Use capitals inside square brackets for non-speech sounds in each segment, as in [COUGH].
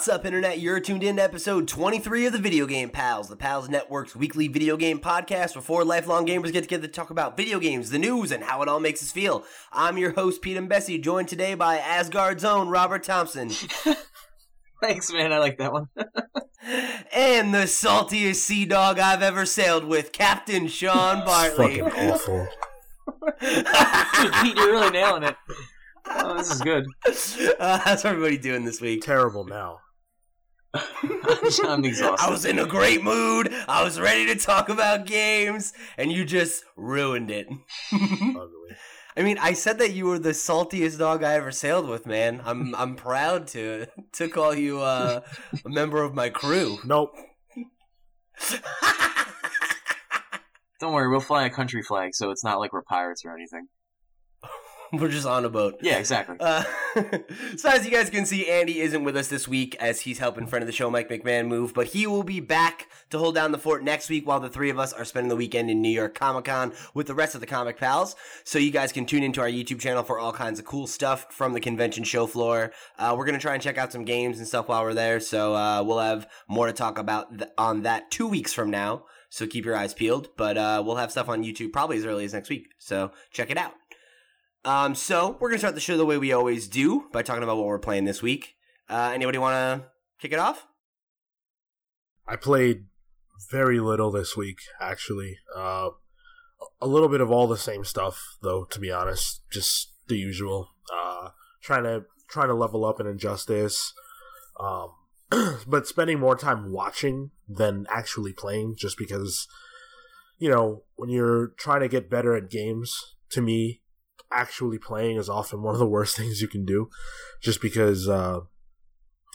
What's up, Internet? You're tuned in to episode 23 of the Video Game Pals, the Pals Network's weekly video game podcast where four lifelong gamers get together to talk about video games, the news, and how it all makes us feel. I'm your host, Pete and Bessie, joined today by Asgard's own Robert Thompson. [LAUGHS] Thanks, man. I like that one. [LAUGHS] and the saltiest sea dog I've ever sailed with, Captain Sean Bartley. Fucking awful. Pete, you're really nailing it. Oh, this is good. [LAUGHS] Uh, how's everybody doing this week? Terrible now. I'm exhausted. [LAUGHS] I was in a great mood. I was ready to talk about games, and you just ruined it. [LAUGHS] Ugly. I mean, I said that you were the saltiest dog I ever sailed with, man. I'm I'm proud to to call you uh, a member of my crew. Nope. [LAUGHS] Don't worry, we'll fly a country flag, so it's not like we're pirates or anything. [LAUGHS] We're just on a boat. Yeah, exactly. Uh, [LAUGHS] so as you guys can see, Andy isn't with us this week as he's helping friend of the show Mike McMahon move, but he will be back to hold down the fort next week while the three of us are spending the weekend in New York Comic Con with the rest of the comic pals. So you guys can tune into our YouTube channel for all kinds of cool stuff from the convention show floor. Uh, we're gonna try and check out some games and stuff while we're there, so uh, we'll have more to talk about th- on that two weeks from now. So keep your eyes peeled, but uh, we'll have stuff on YouTube probably as early as next week. So check it out. Um, so we're gonna start the show the way we always do by talking about what we're playing this week. Uh, anybody want to kick it off? I played very little this week, actually. Uh, a little bit of all the same stuff, though. To be honest, just the usual. Uh, trying to trying to level up in Injustice, um, [CLEARS THROAT] but spending more time watching than actually playing, just because you know when you're trying to get better at games. To me, actually playing is often one of the worst [LAUGHS] things you can do, just because uh,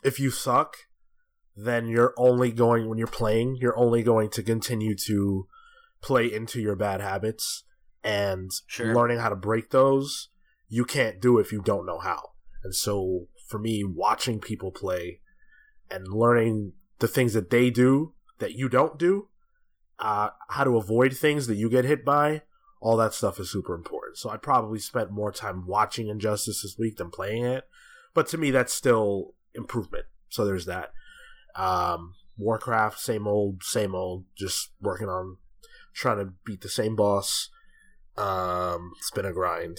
if you suck, then you're only going when you're playing, you're only going to continue to play into your bad habits and Sure. learning how to break those. You can't do if you don't know how. And so for me, watching people play and learning the things that they do that you don't do, uh, how to avoid things that you get hit by, all that stuff is super important. So I probably spent more time watching Injustice this week than playing it. But to me, that's still improvement. So there's that. Um, Warcraft, same old, same old. Just working on trying to beat the same boss. Um, it's been a grind.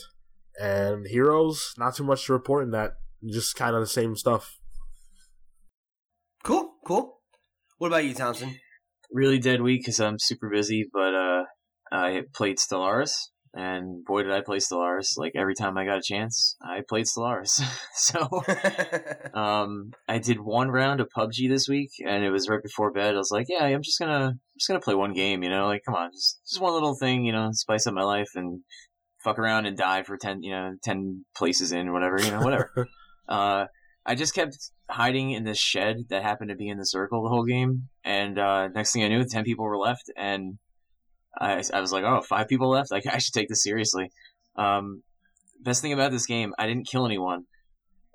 And Heroes, not too much to report in that. Just kind of the same stuff. Cool, cool. What about you, Thompson? really dead week because I'm super busy, but uh, I played Stellaris, and boy did I play Stellaris! Like every time I got a chance, I played Stellaris. [LAUGHS] so [LAUGHS] um, I did one round of PUBG this week, and it was right before bed. I was like, yeah, I'm just gonna I'm just gonna play one game, you know, like come on, just just one little thing, you know, spice up my life and fuck around and die for ten, you know, ten places in whatever, you know, whatever. [LAUGHS] uh, I just kept hiding in this shed that happened to be in the circle the whole game, and uh, next thing I knew, ten people were left, and I, I was like, oh, five people left. Like [LAUGHS] I should take this seriously. Um, best thing about this game, I didn't kill anyone.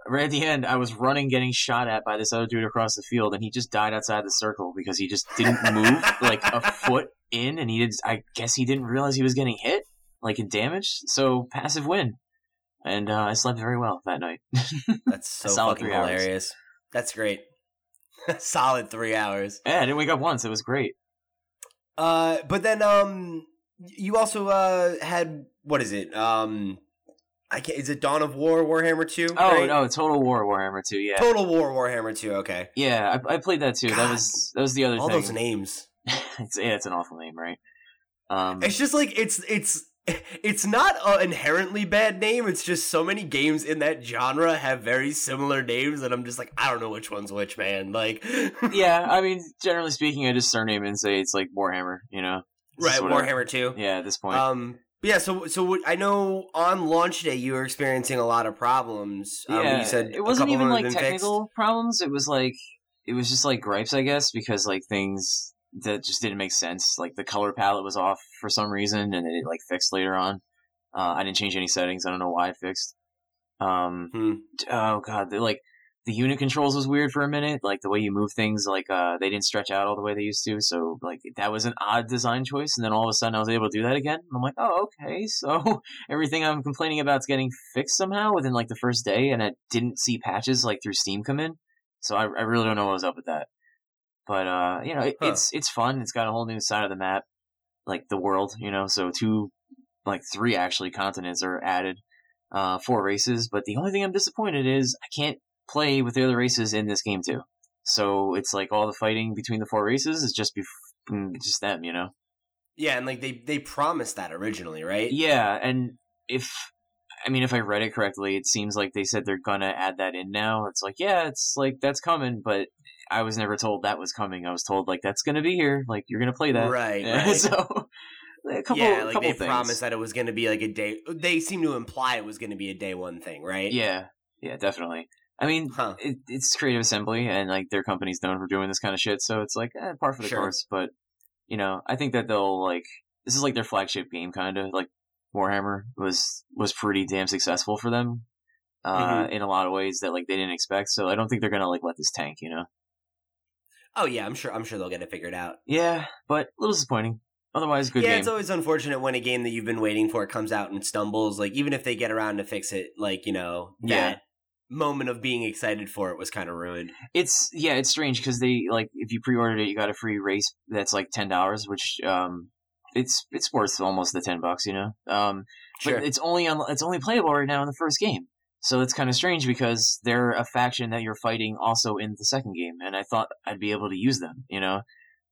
Right at the end, I was running, getting shot at by this other dude across the field, and he just died outside the circle because he just didn't [LAUGHS] move like a foot in, and he did. I guess he didn't realize he was getting hit, like and damaged. So passive win, and uh, I slept very well that night. [LAUGHS] That's so fucking hours. hilarious. That's great. Solid three hours. yeah, I didn't wake up once. It was great. Uh, but then um, you also uh had what is it? Um, I can't. Is it Dawn of War Warhammer Two? Oh no, Total War Warhammer 2, Yeah, Total War Warhammer Two. Okay. yeah, I, I played that too. God, that was that was the other thing. All thing. those names. [LAUGHS] it's yeah, it's an awful name, right? Um, It's just like it's it's it's not an inherently bad name. It's just so many games in that genre have very similar names that I'm just like I don't know which one's which, man. Like [LAUGHS] yeah, I mean, generally speaking, I just surname and say it's like Warhammer. You know, right. Warhammer Two. Yeah, at this point, Um, yeah. So so what, I know on launch day you were experiencing a lot of problems. Um, yeah, you said it wasn't even like technical problems. It was like it was just like gripes, I guess, because like things that just didn't make sense. Like the color palette was off for some reason, and it like fixed later on. Uh, I didn't change any settings. I don't know why it fixed. Um, Hmm. oh god, like the unit controls was weird for a minute. Like the way you move things, like uh, they didn't stretch out all the way they used to. So like that was an odd design choice. And then all of a sudden, I was able to do that again. I'm like, oh okay, [LAUGHS] so everything I'm complaining about is getting fixed somehow within like the first day. And I didn't see patches like through Steam come in. So I, I really don't know what was up with that. But uh, you know, it, Huh. it's it's fun. It's got a whole new side of the map, like the world. You know, so two, like three actually continents are added, uh, four races. But the only thing I'm disappointed is I can't play with the other races in this game too. So it's like all the fighting between the four races is just bef- just them. You know. Yeah, and like they they promised that originally, right? Yeah, and if I mean if I read it correctly, it seems like they said they're gonna add that in now. It's like, yeah, it's like that's coming, but I was never told that was coming. I was told like that's gonna be here, like you're gonna play that. Right, Yeah, [LAUGHS] right. so a couple, yeah, like couple they things. promised that it was going to be like a day. They seem to imply it was going to be a day one thing, right? Yeah, yeah, definitely. I mean, Huh. it, it's Creative Assembly, and like their company's known for doing this kind of shit, so it's like eh, par for the Sure. course. But you know, I think that they'll like this is like their flagship game, kind of like Warhammer was was pretty damn successful for them uh, Mm-hmm. in a lot of ways that like they didn't expect. So I don't think they're gonna like let this tank, you know. Oh yeah, I'm sure. I'm sure they'll get it figured out. Yeah, but a little disappointing. Otherwise, good yeah, game. it's always unfortunate when a game that you've been waiting for comes out and stumbles. Like even if they get around to fix it, like you know that Yeah. moment of being excited for it was kind of ruined. it's yeah, it's strange because they like if you pre-ordered it, you got a free race that's like ten dollars, which um, it's it's worth almost the ten bucks, you know. Um, Sure. but it's only on it's only playable right now in the first game, so it's kind of strange because they're a faction that you're fighting also in the second game, and I thought I'd be able to use them, you know,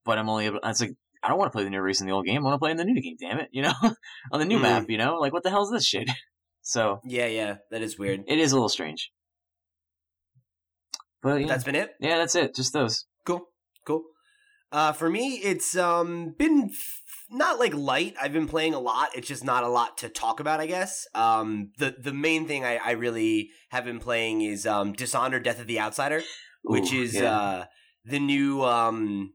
but I'm only able. It's like I don't want to play the new race in the old game. I want to play in the new game. Damn it, you know, [LAUGHS] on the new Mhm. map, you know, like what the hell is this shit? [LAUGHS] So yeah, yeah, that is weird. it is a little strange. But yeah, That's been it. yeah, that's it. Just those. Cool, cool. Uh, for me, it's um been not like light. I've been playing a lot. It's just not a lot to talk about, I guess. Um, the the main thing I, I really have been playing is um Dishonored: Death of the Outsider, which Ooh, is yeah. uh the new um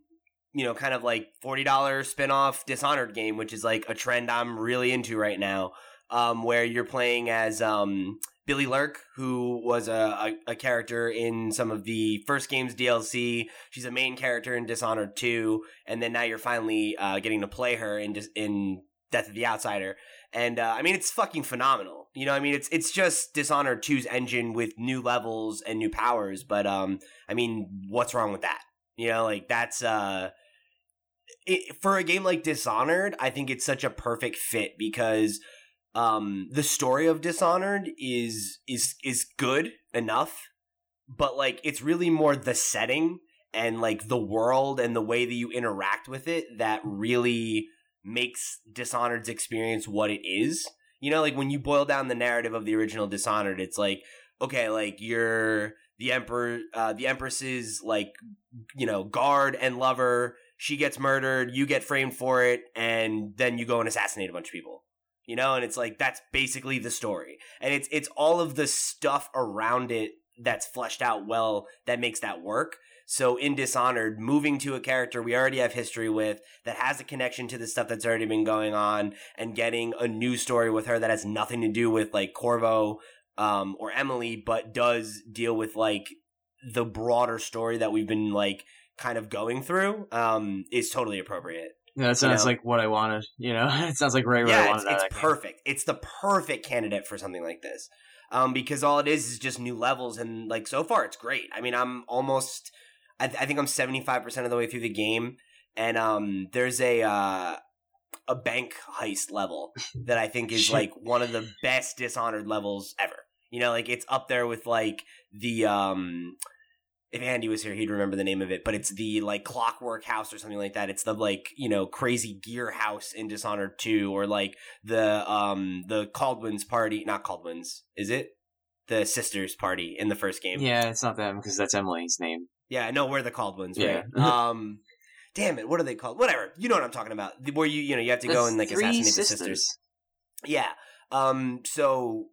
you know kind of like forty dollar spin off Dishonored game, which is like a trend I'm really into right now. Um, where you're playing as um Billy Lurk, who was a, a, a character in some of the first game's DLC. She's a main character in Dishonored 2, and then now you're finally uh, getting to play her in in Death of the Outsider. And uh, I mean, it's fucking phenomenal. You know, I mean, it's it's just Dishonored 2's engine with new levels and new powers. But um, I mean, what's wrong with that? You know, like that's uh, it, for a game like Dishonored, I think it's such a perfect fit because um the story of dishonored is is is good enough but like it's really more the setting and like the world and the way that you interact with it that really makes dishonored's experience what it is. You know like when you boil down the narrative of the original dishonored it's like okay like you're the emperor uh the empress's like you know guard and lover. She gets murdered. You get framed for it. And then you go and assassinate a bunch of people you know and it's like that's basically the story. And it's it's all of the stuff around it that's fleshed out well that makes that work. So in dishonored moving to a character we already have history with that has a connection to the stuff that's already been going on and getting a new story with her that has nothing to do with like corvo um, or emily but does deal with like the broader story that we've been like kind of going through um, is totally appropriate Yeah, that sounds know? like what I wanted. You know, [LAUGHS] it sounds like right what I yeah, wanted. it's, it's that game. perfect. It's the perfect candidate for something like this. Um, because all it is is just new levels, and like so far, it's great. I mean, I'm almost, I, th- I think I'm 75 percent of the way through the game, and um, there's a uh, a bank heist level [LAUGHS] that I think is like one of the best Dishonored levels ever. You know, like it's up there with like the um. If Andy was here, he'd remember the name of it. But it's the like Clockwork House or something like that. It's the like you know crazy gear house in Dishonored Two, or like the um the Kaldwins party, not Kaldwins, is it? The sisters party in the first game. Yeah, it's not them because that's Emily's name. Yeah, no, we're the Kaldwins, Yeah. right? [LAUGHS] um, damn it, what are they called? Whatever, you know what I'm talking about. Where you you know you have to go and like assassinate sisters. the sisters. Yeah. Um. So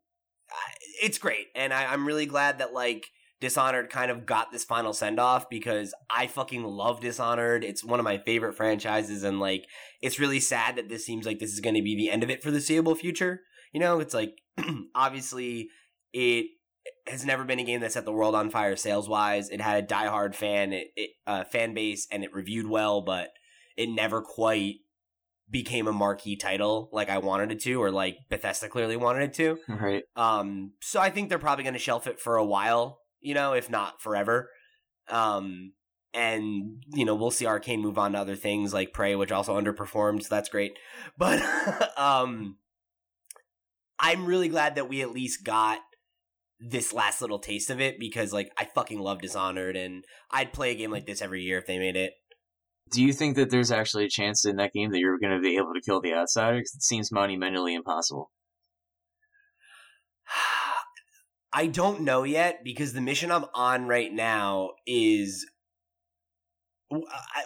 it's great, and I, I'm really glad that like Dishonored kind of got this final send off because I fucking love Dishonored. It's one of my favorite franchises, and like it's really sad that this seems like this is going to be the end of it for the seeable future. You know, it's like [CLEARS THROAT] obviously it has never been a game that set the world on fire sales wise. It had a diehard fan it, it, uh, fan base and it reviewed well, but it never quite became a marquee title like I wanted it to, or like Bethesda clearly wanted it to. Right. Um, so I think they're probably going to shelf it for a while, you know, if not forever. Um, and you know we'll see Arkane move on to other things like Prey, which also underperformed. So that's great. [LAUGHS] But um, I'm really glad that we at least got this last little taste of it because like I fucking love Dishonored and I'd play a game like this every year if they made it. Do you think that there's actually a chance in that game that you're going to be able to kill the outsider? It seems monumentally impossible. I don't know yet because the mission I'm on right now is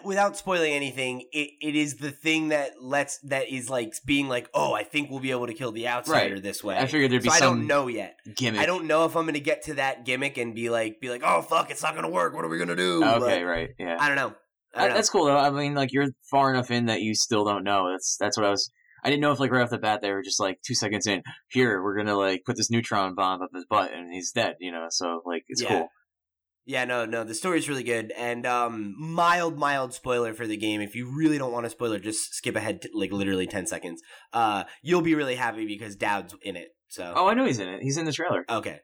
without spoiling anything, it, it is the thing that lets that is like being like, oh, I think we'll be able to kill the outsider Right. this way. I figured there'd be so I don't know yet. gimmick. I don't know if I'm gonna get to that gimmick and be like, be like, oh fuck, it's not gonna work. What are we gonna do? Okay, right, yeah. I don't know. I Uh, don't know. That's cool though. I mean, like you're far enough in that you still don't know. That's that's what I was. I didn't know if like right off the bat they were just like two seconds in. Here we're gonna like put this neutron bomb up his butt and he's dead. You know, so like it's Yeah. cool. Yeah, no, no. The story's really good, and um, mild, mild spoiler for the game. If you really don't want a spoiler, just skip ahead, to, like literally ten seconds. Uh, you'll be really happy because Dowd's in it. So Oh, I know he's in it. He's in the trailer. Okay.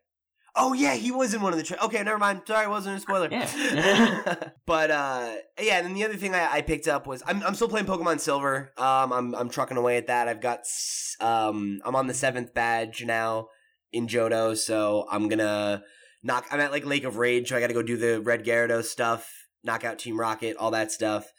Oh yeah, he was in one of the. Tra- okay, never mind. Sorry, it wasn't a spoiler. Yeah. [LAUGHS] [LAUGHS] but uh, yeah, and then the other thing I, I picked up was I'm I'm still playing Pokemon Silver. Um, I'm I'm trucking away at that. I've got um I'm on the seventh badge now in Johto, so I'm gonna knock. I'm at like Lake of Rage, so I got to go do the Red Gyarados stuff, knock out Team Rocket, all that stuff.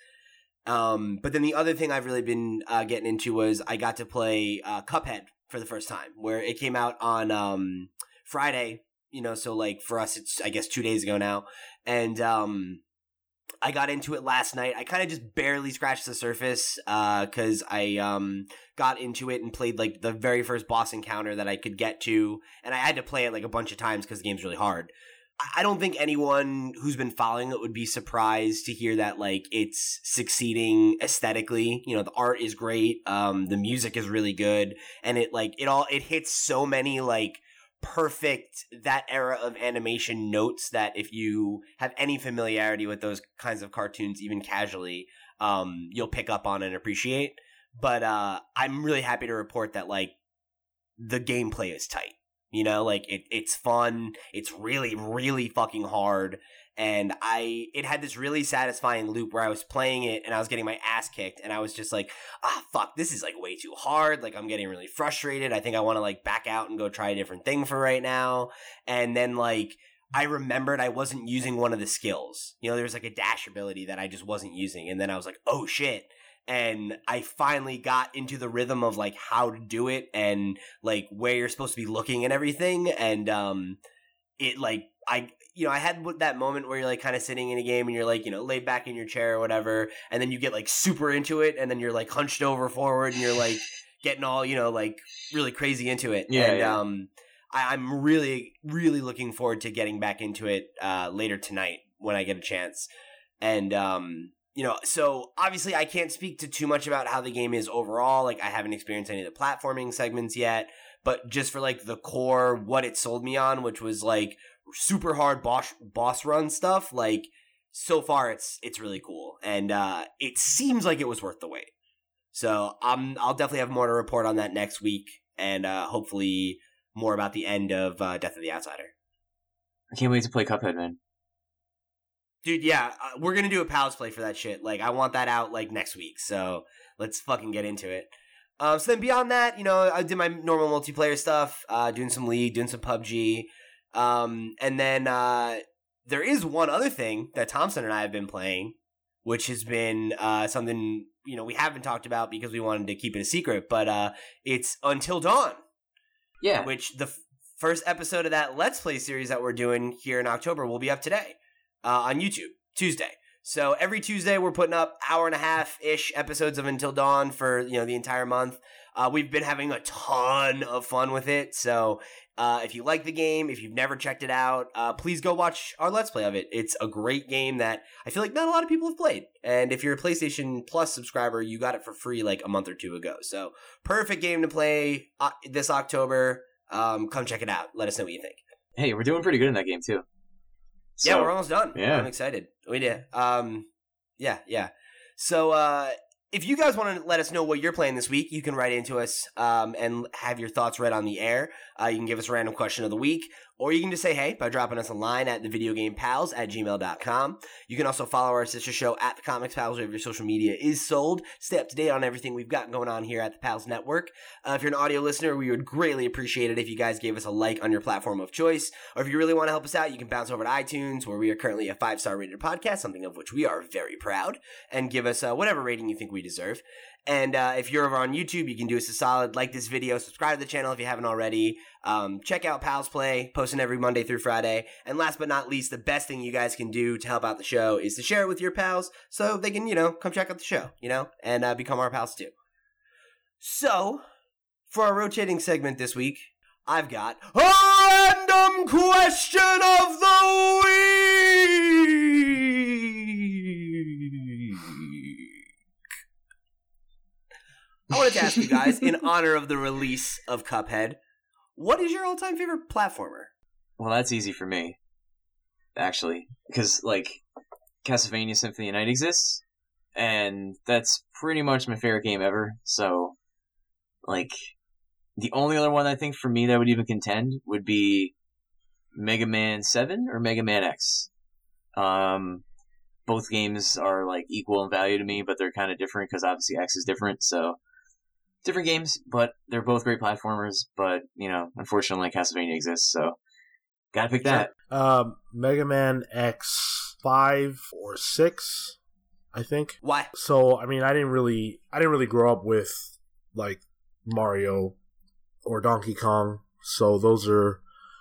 Um, but then the other thing I've really been uh, getting into was I got to play uh, Cuphead for the first time, where it came out on um Friday. You know, so like for us, it's I guess two days ago now, and um, I got into it last night. I kind of just barely scratched the surface because I um got into it and played like the very first boss encounter that I could get to, and I had to play it like a bunch of times because the game's really hard. I- I don't think anyone who's been following it would be surprised to hear that like it's succeeding aesthetically. You know, the art is great, um, the music is really good, and it like it all it hits so many like perfect that era of animation notes that if you have any familiarity with those kinds of cartoons even casually um you'll pick up on and appreciate. But uh i'm really happy to report that like the gameplay is tight. You know like it, it's fun. It's really really fucking hard and i it had this really satisfying loop where i was playing it and i was getting my ass kicked and i was just like ah fuck this is like way too hard. Like i'm getting really frustrated. I think i want to like back out and go try a different thing for right now. And then like i remembered i wasn't using one of the skills. You know there's like a dash ability that i just wasn't using and then i was like oh shit. And i finally got into the rhythm of like how to do it and like where you're supposed to be looking and everything and um it like i you know i had that moment where you're like kind of sitting in a game and you're like you know laid back in your chair or whatever and then you get like super into it and then you're like hunched over forward and you're like getting all you know like really crazy into it Yeah, and yeah. um I, i'm really really looking forward to getting back into it uh later tonight when i get a chance and um you know so obviously i can't speak to too much about how the game is overall like i haven't experienced any of the platforming segments yet but just for like the core what it sold me on which was like super hard boss boss run stuff like so far it's it's really cool and uh it seems like it was worth the wait so i'm i'll definitely have more to report on that next week and uh hopefully more about the end of uh, death of the outsider I can't wait to play Cuphead, man. Dude, yeah, uh, we're gonna do a pals play for that shit. Like, I want that out like next week. So let's fucking get into it. Um, so then beyond that, you know, I did my normal multiplayer stuff, uh, doing some League, doing some PUBG, um, and then uh, there is one other thing that Thompson and I have been playing, which has been uh, something you know we haven't talked about because we wanted to keep it a secret. But uh, it's Until Dawn Yeah. which the f- first episode of that Let's Play series that we're doing here in October will be up today uh, on YouTube, Tuesday. So every Tuesday we're putting up hour and a half ish episodes of Until Dawn for you know the entire month. Uh, we've been having a ton of fun with it. So uh, if you like the game, if you've never checked it out, uh, please go watch our Let's Play of it. It's a great game that I feel like not a lot of people have played. And if you're a PlayStation Plus subscriber, you got it for free like a month or two ago. So perfect game to play uh, this October. Um, come check it out. Let us know what you think. Hey, we're doing pretty good in that game too. yeah, we're almost done. yeah. I'm excited. We did. Um, yeah, yeah. So, uh, if you guys want to let us know what you're playing this week, you can write into us um, and have your thoughts read on the air. Uh, you can give us a random question of the week, Or you can just say hey by dropping us a line at thevideogamepals at gmail.com. You can also follow our sister show at the Comics Pals wherever your social media is sold. Stay up to date on everything we've got going on here at the Pals Network. Uh, if you're an audio listener, we would greatly appreciate it if you guys gave us a like on your platform of choice. Or if you really want to help us out, you can bounce over to iTunes where we are currently a five star rated podcast, something of which we are very proud, and give us uh, whatever rating you think we deserve. And uh, if you're over on YouTube, you can do us a solid, like this video, subscribe to the channel if you haven't already. Um, check out Pals Play, posting every Monday through Friday. And last but not least, the best thing you guys can do to help out the show is to share it with your pals so they can, you know, come check out the show, you know, and uh, become our pals too. So, for our rotating segment this week, I've got a random question of the week. I wanted to ask you guys, in honor of the release of Cuphead, what is your all-time favorite platformer? Well, that's easy for me, actually, because like Castlevania Symphony of Night exists, and that's pretty much my favorite game ever. So, like, the only other one I think for me that would even contend would be Mega Man Seven or Mega Man X. Um, both games are like equal in value to me, but they're kind of different because obviously X is different. So different games, but they're both great platformers. But you know, unfortunately, Castlevania exists, so gotta pick that. Um, Mega Man X five or six, I think. Why? So I mean, I didn't really, I didn't really grow up with like Mario or Donkey Kong, so those are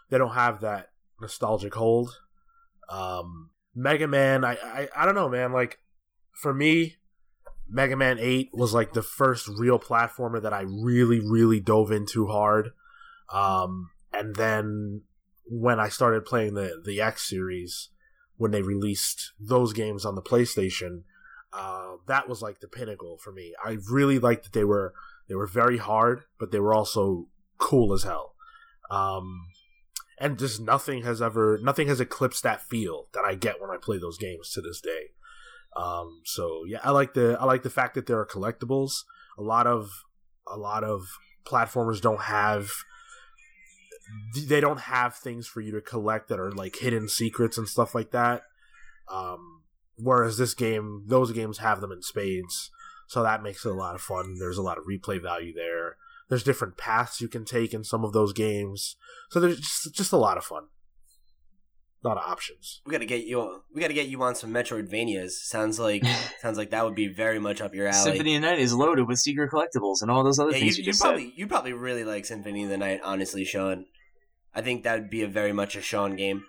they don't have that nostalgic hold. Um, Mega Man, I, I, I don't know, man. Like for me, Mega Man 8 was like the first real platformer that I really, really dove into hard. Um, and then when I started playing the, the X series, when they released those games on the PlayStation, uh, that was like the pinnacle for me. I really liked that they were they were very hard, but they were also cool as hell. Um, and just nothing has ever nothing has eclipsed that feel that I get when I play those games to this day. Um, so yeah, I like the I like the fact that there are collectibles. A lot of a lot of platformers don't have they don't have things for you to collect that are like hidden secrets and stuff like that. Um, whereas this game, those games have them in spades, so that makes it a lot of fun. There's a lot of replay value there. There's different paths you can take in some of those games, so there's just just a lot of fun. A lot of options. We gotta get you. We gotta get you on some Metroidvanias. Sounds like [LAUGHS] sounds like that would be very much up your alley. Symphony of the Night is loaded with secret collectibles and all those other yeah, things you, you, you just probably you probably really like Symphony of the Night. Honestly, Sean, I think that would be a very much a Sean game.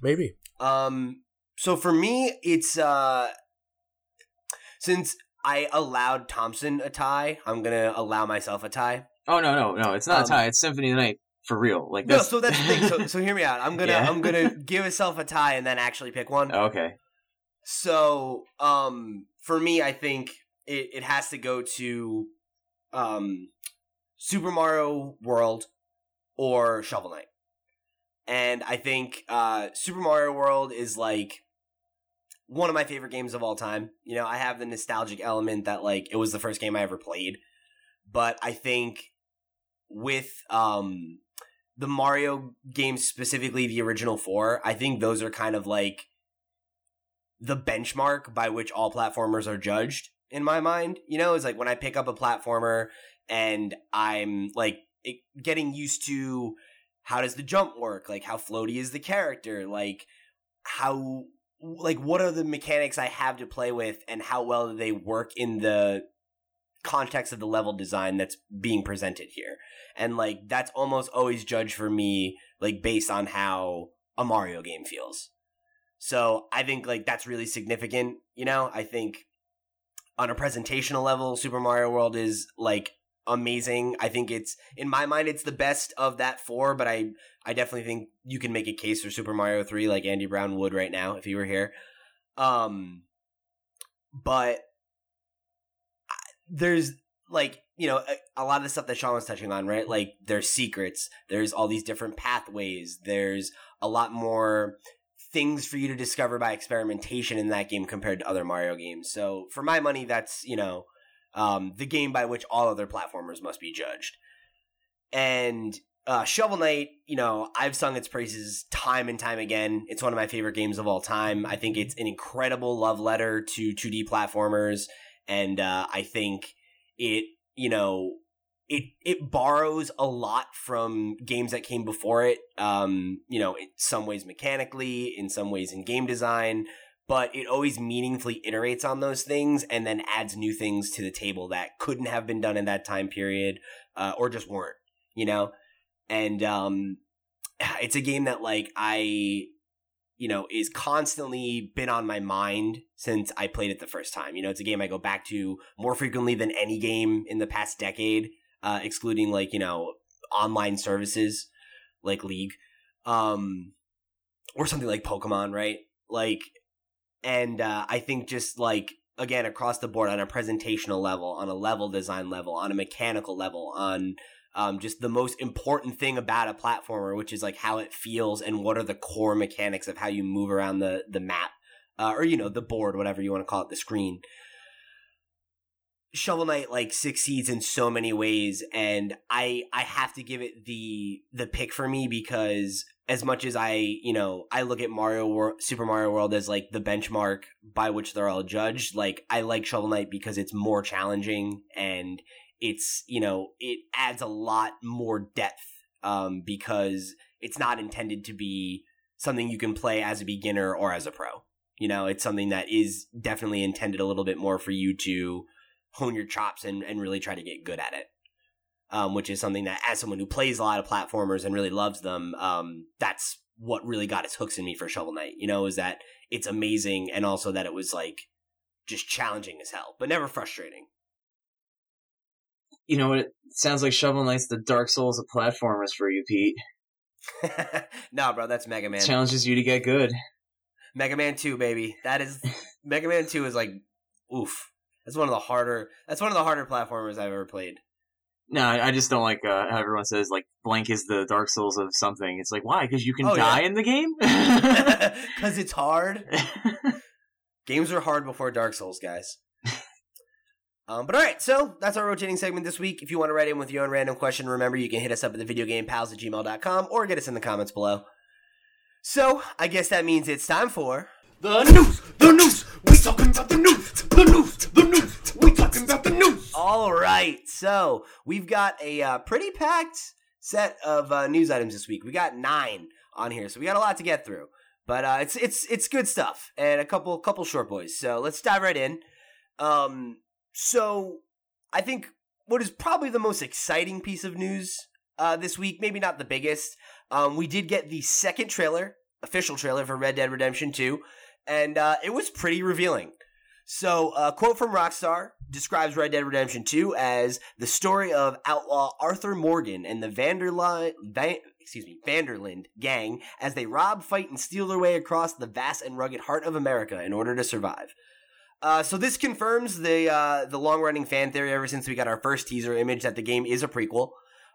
Maybe. Um. So for me, it's uh, since I allowed Thompson a tie, I'm gonna allow myself a tie. Oh no, no, no! It's not Um, a tie. It's Symphony of the Night for real. Like No, so that's the thing. So, so hear me out. I'm [LAUGHS] gonna Yeah. I'm gonna give myself a tie and then actually pick one. okay. So, um, for me, I think it, it has to go to, um, Super Mario World or Shovel Knight. And I think, uh, Super Mario World is like one of my favorite games of all time. You know, I have the nostalgic element that like it was the first game I ever played. But I think with, um, the Mario games, specifically the original four, I think those are kind of like the benchmark by which all platformers are judged in my mind. You know, is like when I pick up a platformer and I'm like it, getting used to how does the jump work? Like how floaty is the character? Like how like what are the mechanics I have to play with and how well do they work in the context of the level design that's being presented here. And like that's almost always judged for me like based on how a Mario game feels. So I think like that's really significant, you know? I think on a presentational level, Super Mario World is like amazing. I think it's in my mind it's the best of that four, but I I definitely think you can make a case for Super Mario 3 like Andy Brown would right now if he were here. Um but there's like you know a, a lot of the stuff that Sean was touching on, right? Like there's secrets, there's all these different pathways, there's a lot more things for you to discover by experimentation in that game compared to other Mario games. So for my money, that's you know um, the game by which all other platformers must be judged. And uh, Shovel Knight, you know, I've sung its praises time and time again. It's one of my favorite games of all time. I think it's an incredible love letter to 2D platformers, and uh, I think it, you know, it it borrows a lot from games that came before it. Um, you know, in some ways mechanically, in some ways in game design, but it always meaningfully iterates on those things and then adds new things to the table that couldn't have been done in that time period, uh, or just weren't. You know, and um, [SIGHS] it's a game that like I you know, is constantly been on my mind since I played it the first time. You know, it's a game I go back to more frequently than any game in the past decade, uh, excluding like, you know, online services like League, um, or something like Pokemon, right? Like, and, uh, I think just like, again, across the board on a presentational level, on a level design level, on a mechanical level, on, um, just the most important thing about a platformer, which is like how it feels and what are the core mechanics of how you move around the the map, uh, or you know the board, whatever you want to call it, the screen. Shovel Knight like succeeds in so many ways, and I I have to give it the the pick for me because as much as I you know I look at Mario World, Super Mario World as like the benchmark by which they're all judged, like I like Shovel Knight because it's more challenging and it's you know it adds a lot more depth um, because it's not intended to be something you can play as a beginner or as a pro. You know, it's something that is definitely intended a little bit more for you to hone your chops and, and really try to get good at it. Um, which is something that, as someone who plays a lot of platformers and really loves them, um, that's what really got its hooks in me for Shovel Knight. You know, is that it's amazing and also that it was like just challenging as hell, but never frustrating you know what? It sounds like Shovel Knight's the Dark Souls of platformers for you, Pete. [LAUGHS] nah, bro, that's Mega Man. Challenges you to get good. Mega Man Two, baby. That is [LAUGHS] Mega Man Two is like, oof. That's one of the harder. That's one of the harder platformers I've ever played. No, I just don't like uh, how everyone says like blank is the Dark Souls of something. It's like why? Because you can oh, die yeah. in the game. [LAUGHS] Because it's hard. Games are hard before Dark Souls, guys. Um, but all right, so that's our rotating segment this week. If you want to write in with your own random question, remember you can hit us up at the videogamepals at gmail.com or get us in the comments below. So I guess that means it's time for the news. The news. We talking about the news. The news. The news. We talking about the news. All right, so we've got a uh, pretty packed set of uh, news items this week. We got nine on here, so we got a lot to get through. But uh, it's it's it's good stuff and a couple couple short boys. So let's dive right in. Um, so I think what is probably the most exciting piece of news uh, this week, maybe not the biggest, um, we did get the second trailer, official trailer for Red Dead Redemption 2, and uh, it was pretty revealing. So, a quote from Rockstar describes Red Dead Redemption 2 as the story of outlaw Arthur Morgan and the Van, excuse me, van der Linde gang as they rob, fight, and steal their way across the vast and rugged heart of America in order to survive. Uh, so this confirms the uh, the long running fan theory ever since we got our first teaser image that the game is a prequel.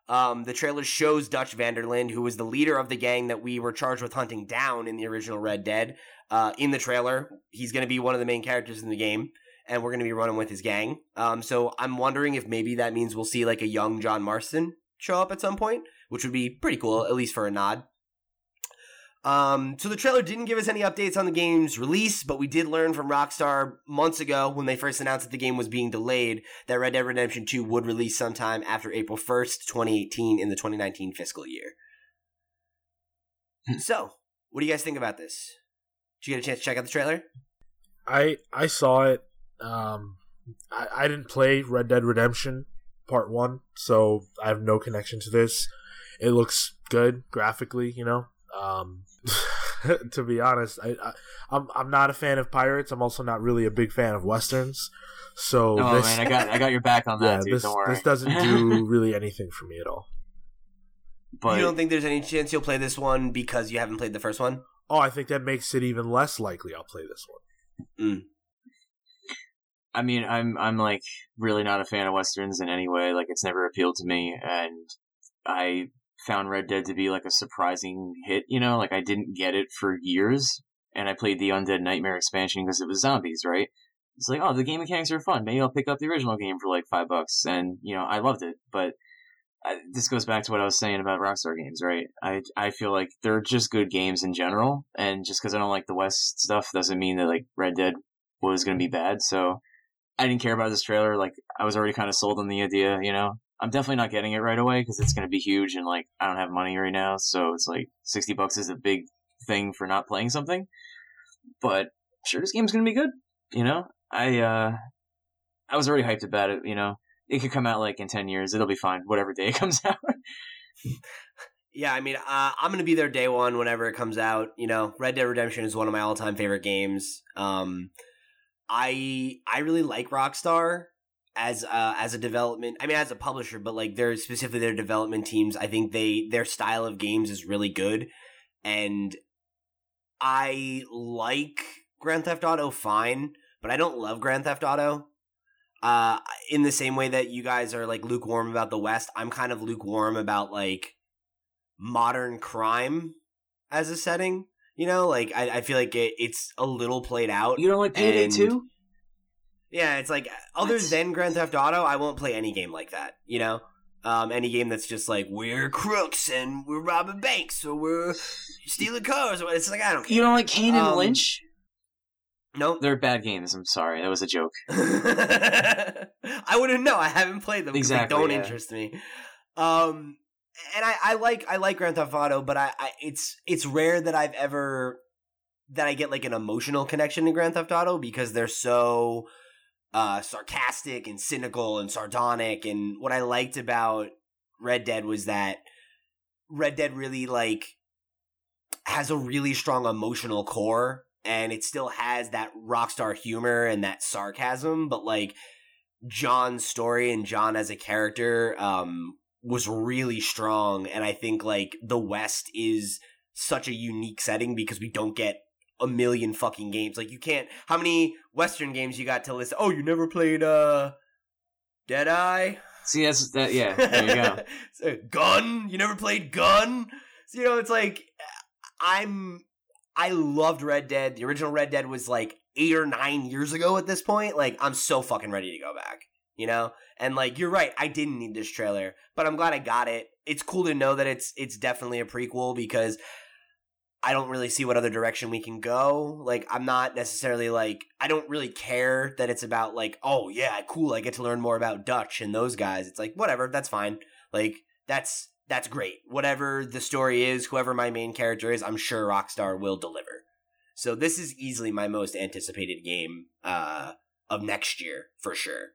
Um, the trailer shows Dutch van der who was the leader of the gang that we were charged with hunting down in the original Red Dead. Uh, in the trailer, he's going to be one of the main characters in the game, and we're going to be running with his gang. Um, so I'm wondering if maybe that means we'll see like a young John Marston show up at some point, which would be pretty cool, at least for a nod. Um, so the trailer didn't give us any updates on the game's release, but we did learn from Rockstar months ago when they first announced that the game was being delayed that Red Dead Redemption 2 would release sometime after April 1st, 2018 in the 2019 fiscal year. Hmm. so, what do you guys think about this? Did you get a chance to check out the trailer? I I saw it. Um, I, I didn't play Red Dead Redemption Part 1, so I have no connection to this. It looks good graphically, you know. Um, [LAUGHS] to be honest, I, I, I'm I'm not a fan of pirates. I'm also not really a big fan of westerns. So oh this, man, I got I got your back on [LAUGHS] that. Yeah, dude, this this doesn't do [LAUGHS] really anything for me at all. But you don't think there's any chance you'll play this one because you haven't played the first one? Oh, I think that makes it even less likely I'll play this one. Mm. I mean, I'm I'm like really not a fan of westerns in any way. Like it's never appealed to me, and I found Red Dead to be like a surprising hit. You know, like I didn't get it for years, and I played the Undead Nightmare expansion because it was zombies, right? It's like, oh, the game mechanics are fun. Maybe I'll pick up the original game for like five bucks, and you know, I loved it. But I, this goes back to what I was saying about Rockstar games, right? I I feel like they're just good games in general, and just because I don't like the West stuff doesn't mean that like Red Dead was going to be bad. So I didn't care about this trailer. Like I was already kind of sold on the idea, you know. I'm definitely not getting it right away because it's going to be huge, and like I don't have money right now, so it's like sixty bucks is a big thing for not playing something. But sure, this game's going to be good. You know, I uh I was already hyped about it. You know, it could come out like in 10 years. It'll be fine, whatever day it [LAUGHS] comes out. Yeah, I mean, uh, I'm gonna be there day one whenever it comes out. You know, Red Dead Redemption is one of my all time favorite games. Um, I I really like Rockstar as uh, as a development. I mean, as a publisher, but like their specifically their development teams. I think they their style of games is really good, and I like Grand Theft Auto fine, but I don't love Grand Theft Auto. Uh, in the same way that you guys are like lukewarm about the West, I'm kind of lukewarm about like modern crime as a setting. You know, like I, I feel like it, it's a little played out. You don't like Payday And- 2? Yeah, it's like other What? than Grand Theft Auto, I won't play any game like that. You know, um, any game that's just like we're crooks and we're robbing banks or we're stealing cars. Or it's like I don't care. You don't like Kane and Um, Lynch? Nope. They're bad games. I'm sorry. That was a joke. [LAUGHS] I wouldn't know. I haven't played them. 'cause Exactly, They don't yeah. interest me. Um, and I, I like I like Grand Theft Auto, but I, I it's it's rare that I've ever that I get like an emotional connection to Grand Theft Auto because they're so uh sarcastic and cynical and sardonic. And what I liked about Red Dead was that Red Dead really like has a really strong emotional core and it still has that rockstar humor and that sarcasm but like john's story and john as a character um was really strong and i think like the west is such a unique setting because we don't get a million fucking games. Like you can't how many western games you got to list oh you never played uh deadeye See, that's that. Yeah, [LAUGHS] there you go. So, gun? You never played gun? So, you know it's like i'm i loved red dead. The original red dead was like eight or nine years ago at this point. Like i'm so fucking ready to go back you know? And like you're right i didn't need this trailer but i'm glad i got it. It's cool to know that it's it's definitely a prequel because I don't really see what other direction we can go. Like, I'm not necessarily like, I don't really care that it's about like, oh yeah, cool, I get to learn more about Dutch and those guys. It's like, whatever, that's fine. Like, that's, that's great. Whatever the story is, whoever my main character is, I'm sure Rockstar will deliver. So this is easily my most anticipated game, uh, of next year, for sure.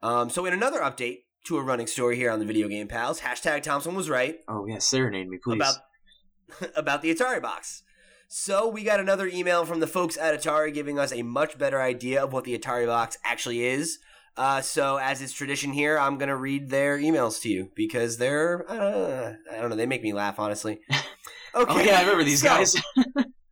Um, so in another update to a running story here on the Video Game Pals, hashtag Thompson was right Oh yeah, serenade me, please. about [LAUGHS] about the Atari box. So we got another email from the folks at Atari giving us a much better idea of what the Atari box actually is. Uh, so as is tradition here, I'm gonna read their emails to you because they're uh, I don't know they make me laugh honestly. [LAUGHS] Okay, oh yeah, I remember these so- guys.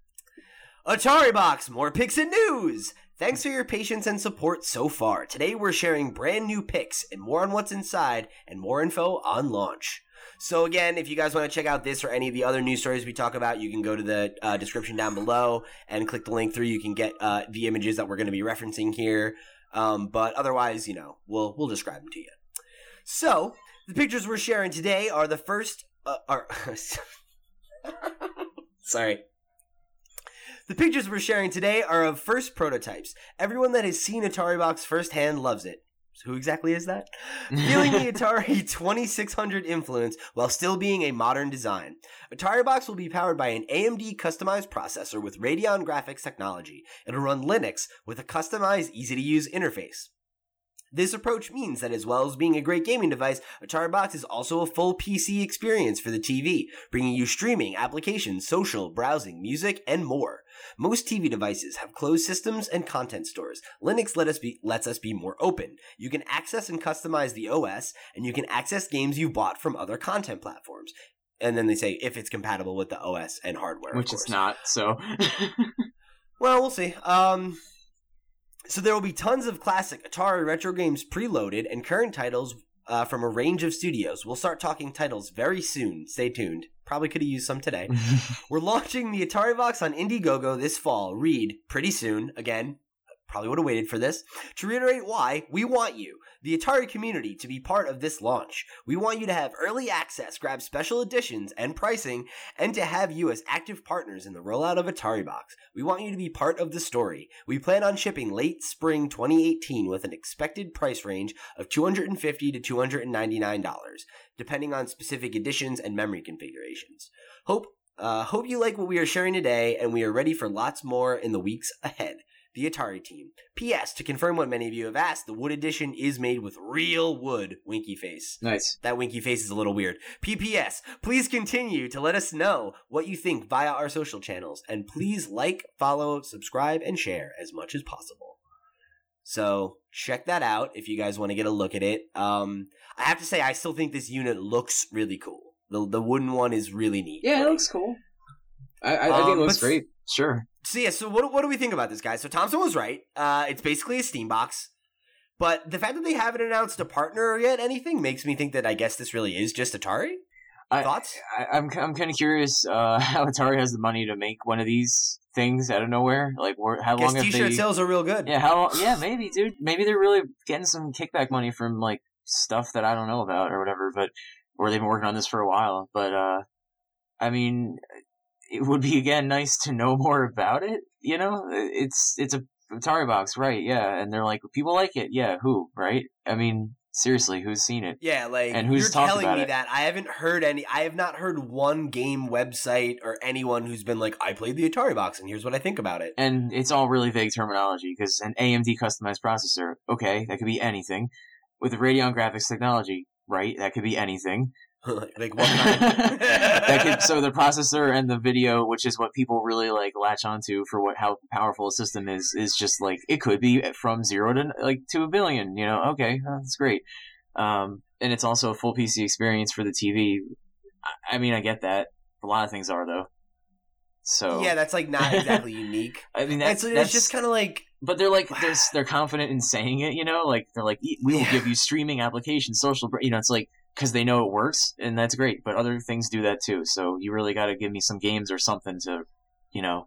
[LAUGHS] Atari Box, more picks and news! Thanks for your patience and support so far. Today we're sharing brand new picks and more on what's inside and more info on launch. So again, if you guys want to check out this or any of the other news stories we talk about, you can go to the uh, description down below and click the link through. You can get uh, the images that we're going to be referencing here. Um, but otherwise, you know, we'll we'll describe them to you. So the pictures we're sharing today are the first. Uh, are [LAUGHS] sorry. The pictures we're sharing today are of first prototypes. Everyone that has seen Atari Box firsthand loves it. So who exactly is that? [LAUGHS] Feeling the Atari 2600 influence while still being a modern design. Atari Box will be powered by an AMD customized processor with Radeon graphics technology. It'll run Linux with a customized, easy to use interface. This approach means that as well as being a great gaming device, Atari Box is also a full PC experience for the TV, bringing you streaming, applications, social, browsing, music, and more. Most TV devices have closed systems and content stores. Linux let us be, lets us be more open. You can access and customize the OS, and you can access games you bought from other content platforms. And then they say if it's compatible with the OS and hardware, Which it's not. So [LAUGHS] Well, we'll see. Um, so there will be tons of classic Atari retro games preloaded and current titles uh, from a range of studios. We'll start talking titles very soon. Stay tuned. Probably could have used some today. [LAUGHS] We're launching the Atari Box on Indiegogo this fall. Read pretty soon. Again, probably would have waited for this. To reiterate why, we want you, the Atari community, to be part of this launch. We want you to have early access, grab special editions and pricing, and to have you as active partners in the rollout of Atari Box. We want you to be part of the story. We plan on shipping late spring 2018 with an expected price range of $250 to $299, depending on specific editions and memory configurations. Hope uh, hope you like what we are sharing today, and we are ready for lots more in the weeks ahead. The Atari team. P.S. To confirm what many of you have asked, the wood edition is made with real wood. Winky face. Nice. That winky face is a little weird. PPS, please continue to let us know what you think via our social channels, and please like, follow, subscribe, and share as much as possible. So check that out if you guys want to get a look at it. Um, I have to say, I still think this unit looks really cool. The the wooden one is really neat. Yeah, it looks cool. I, I, I think Um, it looks great. Sure. So yeah, so what what do we think about this guy? So Thompson was right. Uh, it's basically a Steam box, but the fact that they haven't announced a partner yet, anything, makes me think that I guess this really is just Atari. I- Thoughts? I, I'm I'm kind of curious uh, [LAUGHS] how Atari has the money to make one of these things out of nowhere. Like, where, how long have T-shirt they? sales are real good. Yeah, how? Yeah, maybe, dude. Maybe they're really getting some kickback money from like stuff that I don't know about or whatever. But or they've been working on this for a while. But uh, I mean, it would be again nice to know more about it. You know, it's it's a Atari box, right? Yeah, and they're like people like it. Yeah, who? Right? I mean, seriously, who's seen it? Yeah, like And who's you're telling me it? that I haven't heard any. I have not heard one game website or anyone who's been like, "I played the Atari box and here's what I think about it." and it's all really vague terminology because an AMD customized processor, okay, that could be anything. With the Radeon graphics technology, right, that could be anything. [LAUGHS] like what kind? [LAUGHS] that could so the [LAUGHS] processor and the video, which is what people really like latch onto for what how powerful a system is, is just like it could be from zero to like to a billion. You know, okay, that's great. Um, and it's also a full PC experience for the TV. I, I mean, I get that. A lot of things are though. So yeah, that's like not exactly unique. I mean that's that's it's just kind of like but they're like they're they're confident in saying it, you know, like they're like we will Yeah. give you streaming applications, social, you know, it's like because they know it works and that's great. But other things do that too, so you really got to give me some games or something to, you know,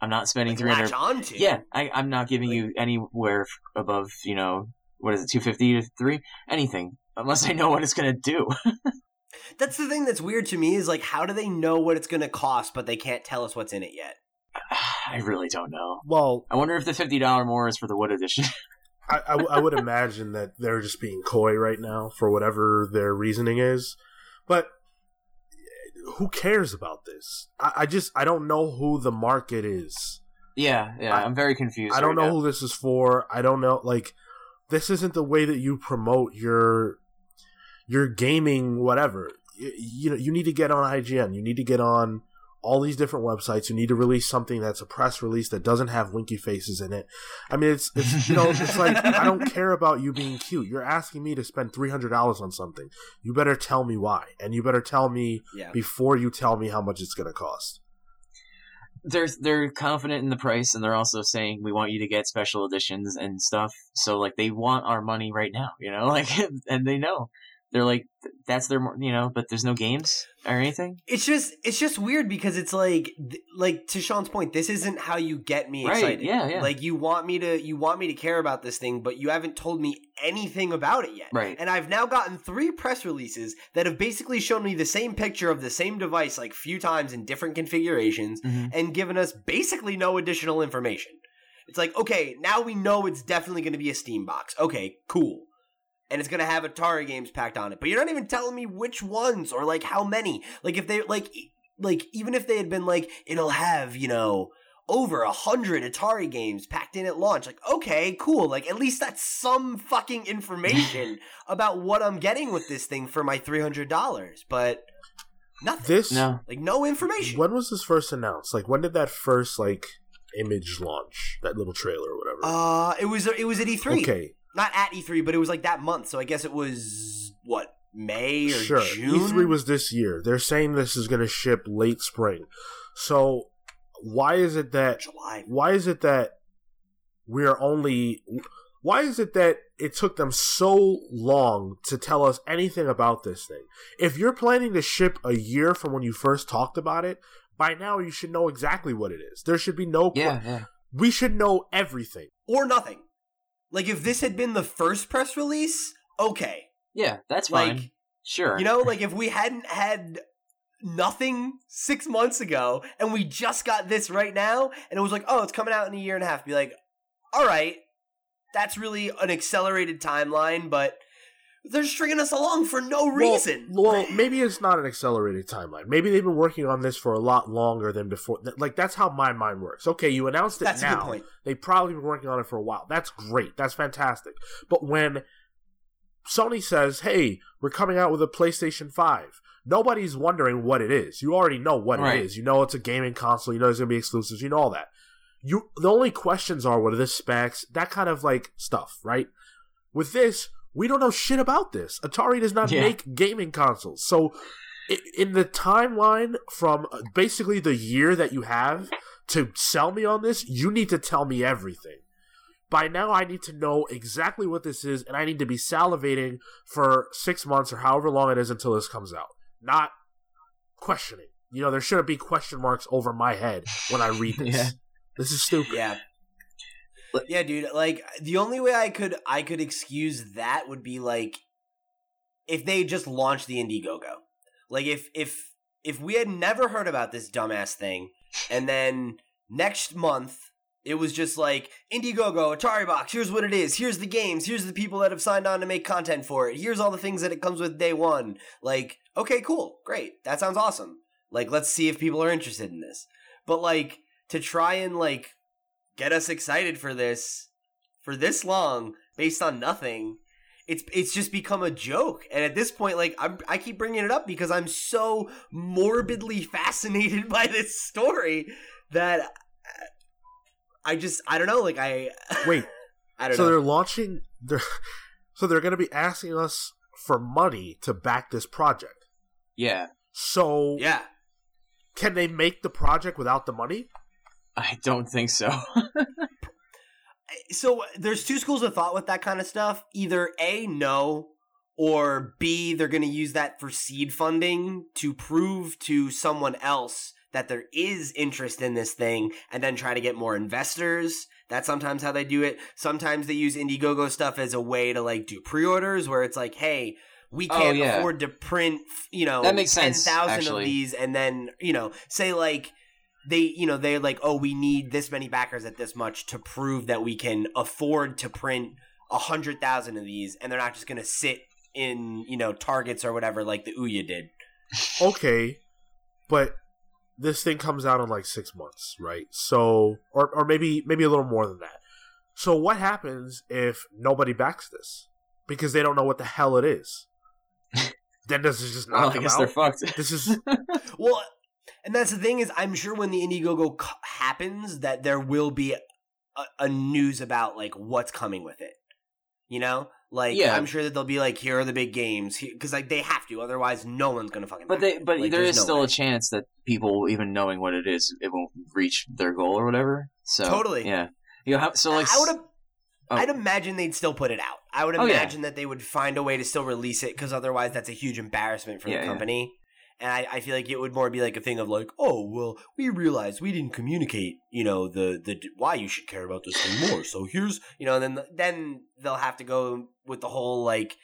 I'm not spending like three hundred. latch onto. Yeah, I, I'm not giving Like- you anywhere above, you know, what is it, two fifty to three, anything, unless I know what it's gonna do. [LAUGHS] That's the thing that's weird to me is like, how do they know what it's going to cost, but they can't tell us what's in it yet? [SIGHS] I really don't know. Well, I wonder if the fifty dollar more is for the wood edition. [LAUGHS] I, I, w- I would imagine that they're just being coy right now for whatever their reasoning is. But who cares about this? I, I just I don't know who the market is. yeah, yeah, I- I'm very confused. I don't right know now. who this is for. I don't know like this isn't the way that you promote your your gaming whatever. You, you know you need to get on IGN. You need to get on all these different websites. You need to release something that's a press release that doesn't have winky faces in it. I mean, it's, it's you know, it's like I don't care about you being cute. You're asking me to spend three hundred dollars on something. You better tell me why, and you better tell me Yeah. before you tell me how much it's going to cost. they're they're confident in the price and they're also saying we want you to get special editions and stuff so like they want our money right now you know [LAUGHS] like and they know they're like that's their you know but there's no games or anything It's just it's just weird because it's like like to Sean's point, this isn't how you get me Right, excited. yeah, yeah. Like you want me to you want me to care about this thing, but you haven't told me anything about it yet. Right. And I've now gotten three press releases that have basically shown me the same picture of the same device like few times in different configurations Mhm. and given us basically no additional information. It's like, okay, now we know it's definitely going to be a Steam box. Okay, cool. And it's going to have Atari games packed on it. But you're not even telling me which ones or like how many. Like if they like like even if they had been like it'll have, you know, over a hundred Atari games packed in at launch. Like, okay, cool. Like at least that's some fucking information [LAUGHS] about what I'm getting with this thing for my three hundred dollars. But nothing. This no like no information. When was this first announced? Like when did that first like image launch? That little trailer or whatever. Uh, it was it was at E3. okay, Not at E3, but it was like that month. So I guess it was what May or sure. June. E3 was this year. They're saying this is going to ship late spring. So why is it that July. why is it that we're only why is it that it took them so long to tell us anything about this thing? If you're planning to ship a year from when you first talked about it, by now you should know exactly what it is. There should be no que- yeah yeah we should know everything. or nothing. Like if this had been the first press release, okay. Yeah, that's fine. Like sure. you know, like if we hadn't had nothing six months ago and we just got this right now and it was like, oh, it's coming out in a year and a half, be like, all right, that's really an accelerated timeline, but they're stringing us along for no reason. Well, well, maybe it's not an accelerated timeline. Maybe they've been working on this for a lot longer than before. Like that's how my mind works. Okay, you announced it That's a now. good point. They've probably been working on it for a while. That's great. That's fantastic. But when Sony says, "Hey, we're coming out with a PlayStation 5." Nobody's wondering what it is. You already know what Right. it is. You know it's a gaming console. You know there's going to be exclusives. You know all that. You the only questions are what are the specs, that kind of like stuff, right? With this, we don't know shit about this. Atari does not Yeah. make gaming consoles. So in the timeline from uh, basically the year that you have to sell me on this, you need to tell me everything. By now, I need to know exactly what this is, and I need to be salivating for six months or however long it is until this comes out. Not questioning. You know, there shouldn't be question marks over my head when I read [LAUGHS] this. Yeah. This is stupid. Yeah. Yeah, dude, like the only way I could I could excuse that would be like if they just launched the Indiegogo. Like if if if we had never heard about this dumbass thing and then next month it was just like Indiegogo, Atari Box, here's what it is, here's the games, here's the people that have signed on to make content for it, here's all the things that it comes with day one. Like, okay, cool, great. That sounds awesome. Like, let's see if people are interested in this. But like to try and like get us excited for this for this long based on nothing it's it's just become a joke and at this point like I'm, i keep bringing it up because i'm so morbidly [LAUGHS] fascinated by this story that i just i don't know like i [LAUGHS] Wait, i don't know. so know they're launching. They're, [LAUGHS] so they're going to be asking us for money to back this project. yeah. So yeah can they make the project without the money? I don't think so. so there's two schools of thought with that kind of stuff. Either A, no, or B, they're going to use that for seed funding to prove to someone else that there is interest in this thing and then try to get more investors. That's sometimes how they do it. Sometimes they use Indiegogo stuff as a way to like do pre-orders where it's like, hey, we Oh, can't yeah. afford to print, you know, That makes sense, 10,000 of these and then, you know, say like they you know they're like oh we need this many backers at this much to prove that we can afford to print a hundred thousand of these and they're not just gonna sit in you know targets or whatever like the ouya did [LAUGHS] Okay, but this thing comes out in like six months, right? So, or or maybe maybe a little more than that. So, what happens if nobody backs this because they don't know what the hell it is? [LAUGHS] then this is just not well, I guess out? they're fucked. This is [LAUGHS] well and that's the thing is i'm sure when the indiegogo happens that there will be a, a news about like what's coming with it you know like Yeah. i'm sure that they'll be like here are the big games because like they have to otherwise no one's gonna fucking But they, but Like, there's no still way. a chance that people, even knowing what it is, it won't reach their goal or whatever. So Totally. yeah. You how, so like, I would have. Oh. I'd imagine they'd still put it out. I would Oh, yeah. imagine that they would find a way to still release it because otherwise, that's a huge embarrassment for Yeah, the yeah. company. And I, I feel like it would more be like a thing of like, oh well, we realized we didn't communicate, you know, the the why you should care about this thing more. So here's, you know, then then they'll have to go with the whole like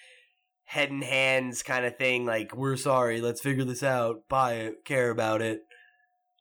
head and hands kind of thing. Like we're sorry, let's figure this out, buy it, care about it.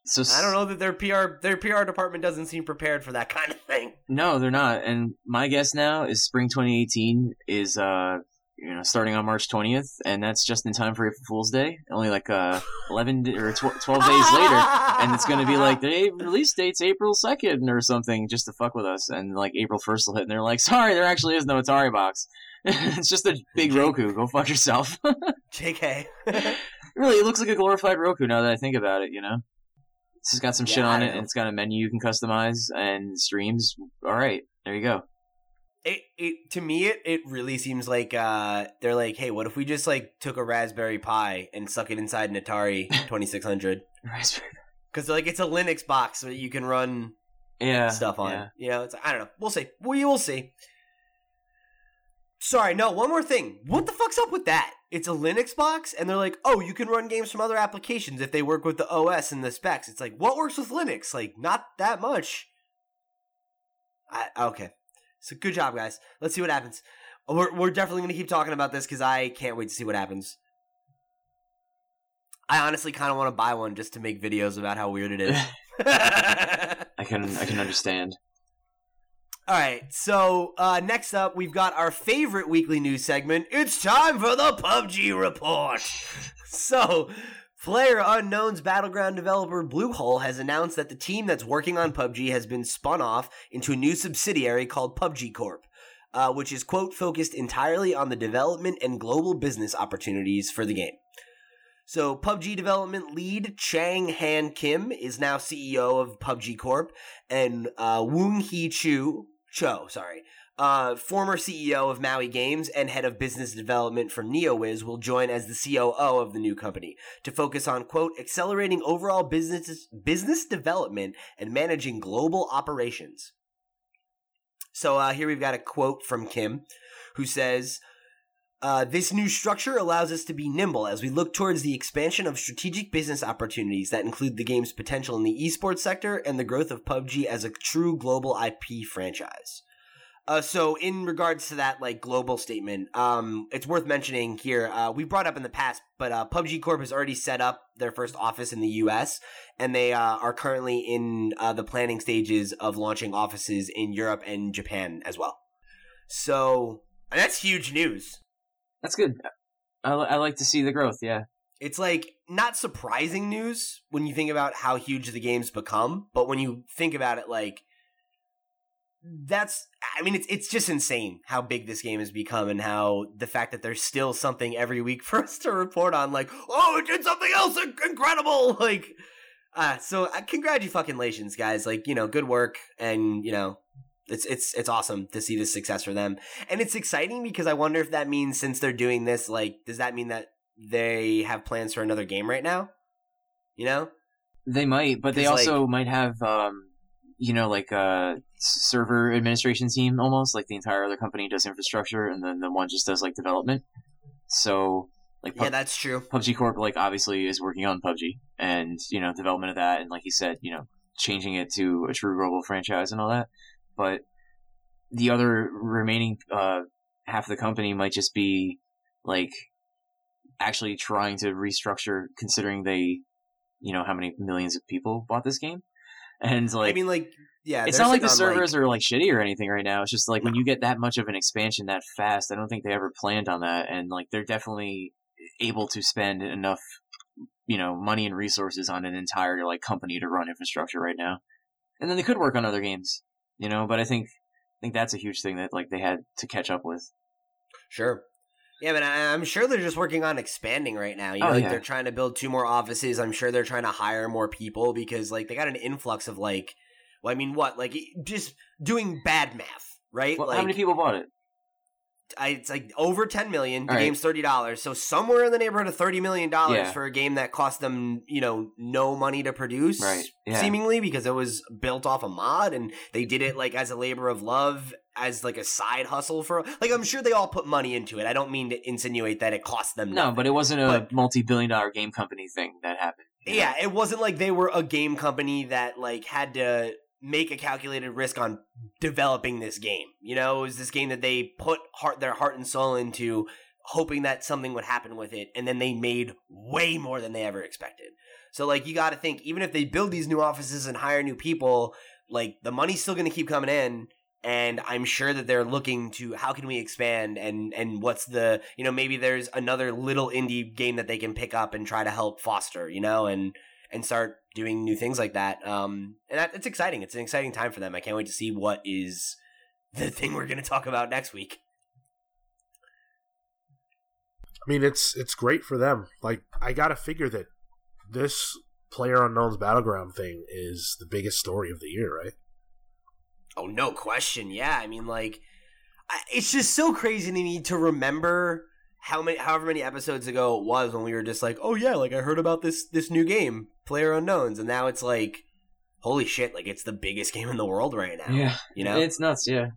so I don't know that their PR their PR department doesn't seem prepared for that [LAUGHS] kind of thing. No, they're not. And my guess now is spring 2018 is uh you know starting on March 20th, and that's just in time for April Fool's Day. Only like uh 11 di- or tw- 12 days later, and it's gonna be like the release date's April 2nd or something, just to fuck with us. And like April 1st will hit, and they're like, sorry, there actually is no Atari box. [LAUGHS] it's just a big Roku. Go fuck yourself. [LAUGHS] JK. [LAUGHS] really, it looks like a glorified Roku now that I think about it. You know, it's just got some Yeah, shit on it, know. and it's got a menu you can customize and streams. All right, there you go. It, it to me it, it really seems like uh they're like hey what if we just like took a raspberry pi and stuck it inside an atari [LAUGHS] 2600 Raspberry. because like it's a linux box so that you can run Yeah, stuff on. yeah. you know it's i don't know. We'll see. We will see. Sorry no one more thing. What the fuck's up with that? It's a linux box and they're like oh you can run games from other applications if they work with the os and the specs. It's like what works with linux? Like not that much. I, okay So good job, guys. Let's see what happens. We're we're definitely gonna keep talking about this because I can't wait to see what happens. I honestly kind of want to buy one just to make videos about how weird it is. [LAUGHS] I can I can understand. All right, so uh, next up, we've got our favorite weekly news segment. It's time for the PUBG report. [LAUGHS] so, Player Unknown's battleground developer Bluehole has announced that the team that's working on PUBG has been spun off into a new subsidiary called PUBG Corp, uh, which is quote focused entirely on the development and global business opportunities for the game. So, PUBG development lead Chang Han Kim is now CEO of PUBG Corp, and uh, Woong Hee Chu Cho, sorry, uh, former CEO of Maui Games and head of business development for NeoWiz, will join as the COO of the new company to focus on quote accelerating overall business business development and managing global operations. So uh, here we've got a quote from Kim, who says. Uh, this new structure allows us to be nimble as we look towards the expansion of strategic business opportunities that include the game's potential in the esports sector and the growth of PUBG as a true global IP franchise. Uh, so in regards to that like global statement, um, it's worth mentioning here. Uh, we brought up in the past, but uh, PUBG Corp has already set up their first office in the U.S. and they uh, are currently in uh, the planning stages of launching offices in Europe and Japan as well. So and that's huge news. That's good. I, I like to see the growth. Yeah. It's like not surprising news when you think about how huge the game's become, but when you think about it, like that's I mean it's it's just insane how big this game has become and how the fact that there's still something every week [LAUGHS] for us to report on like oh it did something else incredible! [LAUGHS] Like uh so uh, congratulations guys. Like you know good work and you know it's it's it's awesome to see this success for them. And it's exciting because I wonder if that means since they're doing this like does that mean that they have plans for another game right now? You know? They might, but they 'Cause, like- also might have, um, you know, like a server administration team almost. Like the entire other company does infrastructure, and then the one just does like development. So, like, yeah that's true PUBG Corp, like, obviously is working on PUBG and you know development of that, and like you said, you know, changing it to a true global franchise and all that. But the other remaining uh, half of the company might just be like actually trying to restructure, considering they, you know, how many millions of people bought this game, and like I mean like yeah it's not like the servers are like shitty or anything right now. It's just like when you get that much of an expansion that fast, I don't think they ever planned on that, and like they're definitely able to spend enough, you know, money and resources on an entire like company to run infrastructure right now, and then they could work on other games, you know. But I think I think that's a huge thing that like they had to catch up with. Sure. Yeah, but I, I'm sure they're just working on expanding right now. You oh, know, Oh, like yeah. they're trying to build two more offices. I'm sure they're trying to hire more people because like they got an influx of like, well, I mean, what like just doing bad math, right? Well, like how many people bought it? I, it's like over 10 million. The right. game's thirty dollars, so somewhere in the neighborhood of thirty million dollars Yeah. for a game that cost them, you know, no money to produce, Right, yeah. Seemingly because it was built off a mod and they did it like as a labor of love, as like a side hustle for. Like I'm sure they all put money into it. I don't mean to insinuate that it cost them. No, but it wasn't a But- multi-billion-dollar game company thing that happened. you know? Yeah, it wasn't like they were a game company that like had to make a calculated risk on developing this game. You know, it was this game that they put heart their heart and soul into hoping that something would happen with it and then they made way more than they ever expected. So like you got to think even if they build these new offices and hire new people, like the money's still going to keep coming in and I'm sure that they're looking to how can we expand and and what's the you know maybe there's another little indie game that they can pick up and try to help foster you know and and start doing new things like that um and that, it's exciting it's an exciting time for them I can't wait to see what is the [LAUGHS] thing we're going to talk about next week I mean, it's it's great for them. Like, I gotta figure that this Player Unknown's Battleground thing is the biggest story of the year, right? Oh, no question. Yeah, I mean, like, I, it's just so crazy to me to remember how many, however many episodes ago it was when we were just like, oh yeah, like I heard about this this new game, Player Unknowns, and now it's like, holy shit, like it's the biggest [LAUGHS] game in the world right now. Yeah, you know. it's nuts. Yeah.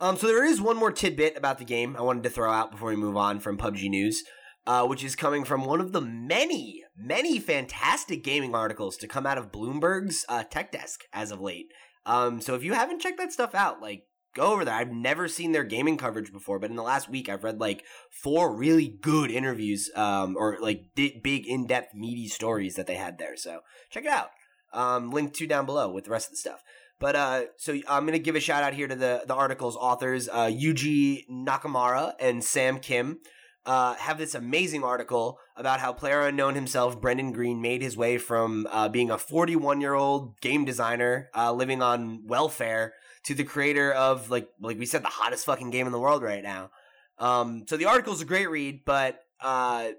Um, so there is one more tidbit about the game I wanted to throw out before we move on from PUBG news, uh, which is coming from one of the many, many fantastic gaming articles to come out of Bloomberg's uh, tech desk as of late. Um, so if you haven't checked that stuff out, like go over there. I've never seen their gaming coverage before, but in the last week, I've read like four really good interviews, um, or like di- big, in depth, meaty stories that they had there. So check it out. Um, link to down below with the rest of the stuff. But uh, so I'm gonna give a shout out here to the the article's authors, uh, Yuji Nakamura and Sam Kim. Uh, have this amazing article about how player unknown himself, Brendan Greene, made his way from uh, being a 41 year old game designer uh, living on welfare to the creator of like like we said the hottest fucking game in the world right now. Um, so the article's a great read, but uh,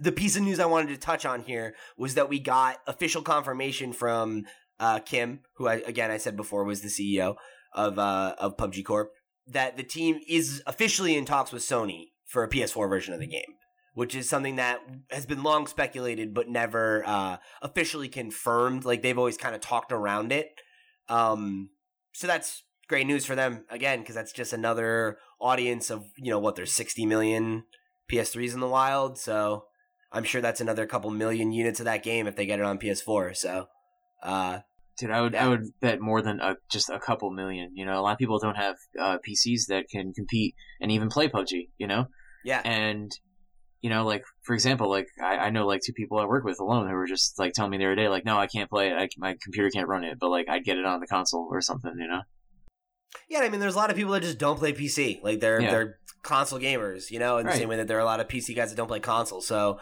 the piece of news I wanted to touch on here was that we got official confirmation from uh, Kim, who I again I said before was the CEO of uh, of PUBG Corp, that the team is officially in talks with Sony for a PS4 version of the game, which is something that has been long speculated but never uh, officially confirmed. Like they've always kind of talked around it. Um, so that's great news for them again because that's just another audience of you know what there's 60 million PS3s in the wild. So I'm sure that's another couple million units of that game if they get it on PS4. So. Uh, Dude, I would Yeah. I would bet more than a, just a couple million. You know, a lot of people don't have uh, PCs that can compete and even play PUBG. You know, yeah, and you know, like for example, like I, I know like two people I work with alone who were just like telling me the other day, like, no, I can't play it. I, my computer can't run it, but like I'd get it on the console or something. You know, Yeah, I mean, there's a lot of people that just don't play PC. Like they're Yeah. they're console gamers, you know, in the same way that there are a lot of PC guys that don't play console. So,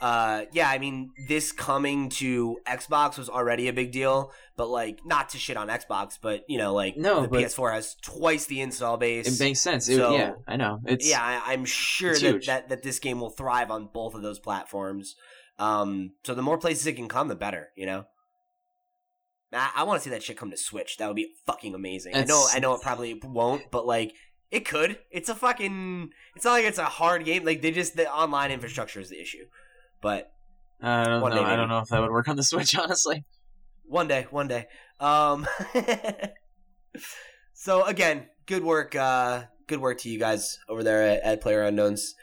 uh, yeah, I mean, this coming to Xbox was already a big deal, but like not to shit on Xbox, but you know, like No, the PS4 has twice the install base. it makes sense. It- So- yeah, I know. It's yeah, I, I'm sure that, huge. that that this game will thrive on both of those platforms. Um, so the more places it can come, the better. You know. I, I want to see that shit come to Switch. That would be fucking amazing. I know, I know, it probably won't, but like it could. It's a fucking. It's not like it's a hard game. Like they just the online infrastructure is the issue. But I don't know. I don't know if that would work on the [LAUGHS] Switch, honestly. one day, one day. Um. [LAUGHS] so again, good work. Uh, good work to you guys over there at, at Player Unknowns.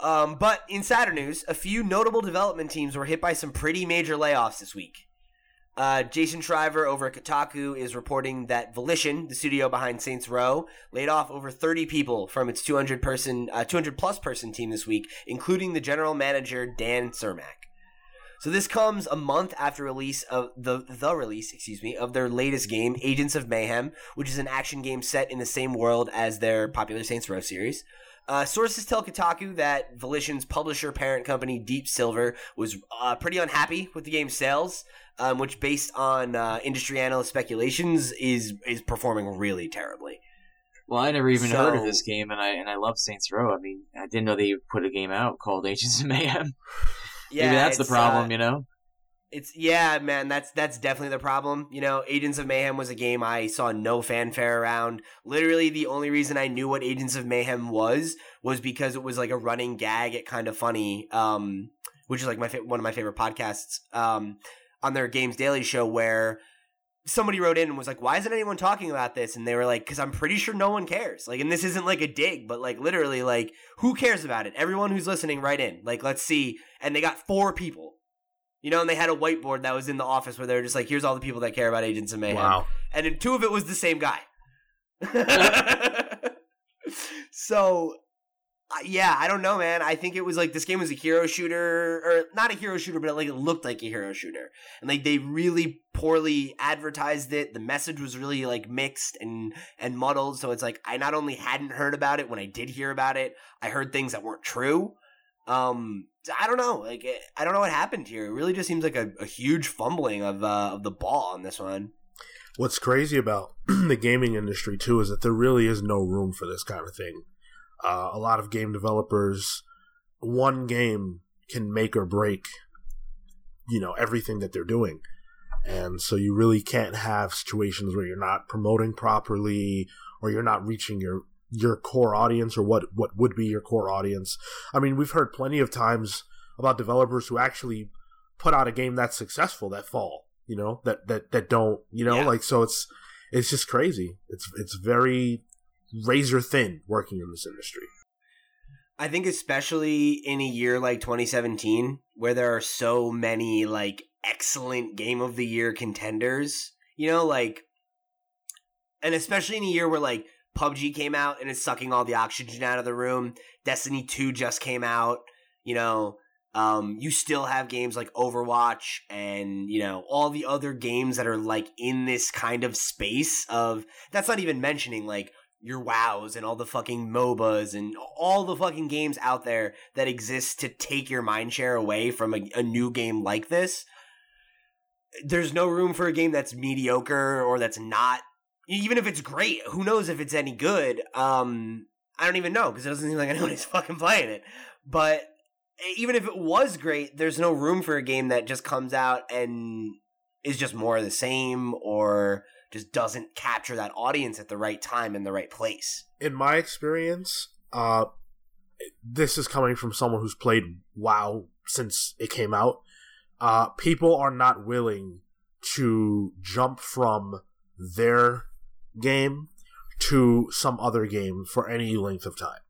Um, but in sadder news, a few notable development teams were hit by some pretty major layoffs this week. Uh, Jason Schreier over at Kotaku is reporting that Volition, the studio behind Saints Row, laid off over 30 people from its 200 person, uh, 200 plus person team this week, including the general manager Dan Cermak. So this comes a month after release of the the release, excuse me, of their latest game, Agents of Mayhem, which is an action game set in the same world as their popular Saints Row series. Uh, sources tell Kotaku that Volition's publisher parent company, Deep Silver, was uh, pretty unhappy with the game's sales, um, which, based on uh, industry analyst speculations, is is performing really terribly. Well, I never even heard of this game, and I and I love Saints Row. I mean, I didn't know they put a game out called Agents of Mayhem. [LAUGHS] Yeah, Maybe that's the problem, uh, you know. It's yeah, man. That's that's definitely the problem. You know, Agents of Mayhem was a game I saw no fanfare around. Literally, the only reason I knew what Agents of Mayhem was was because it was like a running gag at Kind of Funny, um, which is like my fa- one of my favorite podcasts um, on their Games Daily show, where somebody wrote in and was like, "Why isn't anyone talking about this?" And they were like, "Because I'm pretty sure no one cares." Like, and this isn't like a dig, but like literally, like, who cares about it? Everyone who's listening, write in. Like, let's see. And they got four people. You know, and they had a whiteboard that was in the office where they were just like, "Here's all the people that care about Agents of Mayhem," Wow. and then two of it was the same guy. [LAUGHS] so, yeah, I don't know, man. I think it was like this game was a hero shooter, or not a hero shooter, but like it looked like a hero shooter, and like they really poorly advertised it. The message was really like mixed and and muddled. So it's like I not only hadn't heard about it when I did hear about it, I heard things that weren't true. Um, I don't know. Like eh, I don't know what happened here. It really just seems like a, a huge fumbling of uh, of the ball on this one. What's crazy about [CLEARS THROAT] the gaming industry too is that there really is no room for this kind of thing. Uh, a lot of game developers, one game can make or break, you know, everything that they're doing, and so you really can't have situations where you're not promoting properly or you're not reaching your your core audience or what what would be your core audience. I mean, we've heard plenty of times about developers who actually put out a game that's successful that fall you know that that that don't you know Yeah. like so it's it's just crazy it's it's very razor thin working in this industry I think especially in a year like 2017 where there are so many like excellent game of the year contenders, You know, like, and especially in a year where like PUBG came out and it's sucking all the oxygen out of the room. Destiny 2 just came out. You know, um, you still have games like Overwatch and, you know, all the other games that are like in this kind of space of, that's not even mentioning like your WoWs and all the fucking MOBAs and all the fucking games out there that exist to take your mind share away from a, a new game like this. There's no room for a game that's mediocre or that's not even if it's great, who knows if it's any good? Um, I don't even know because it doesn't seem like [LAUGHS] anybody's fucking playing it. But even if it was great, there's no room for a game that just comes out and is just more of the same or just doesn't capture that audience at the right time in the right place. In my experience, uh, this is coming from someone who's played WoW since it came out. Uh, people are not willing to jump from their game to some other game for any length of time.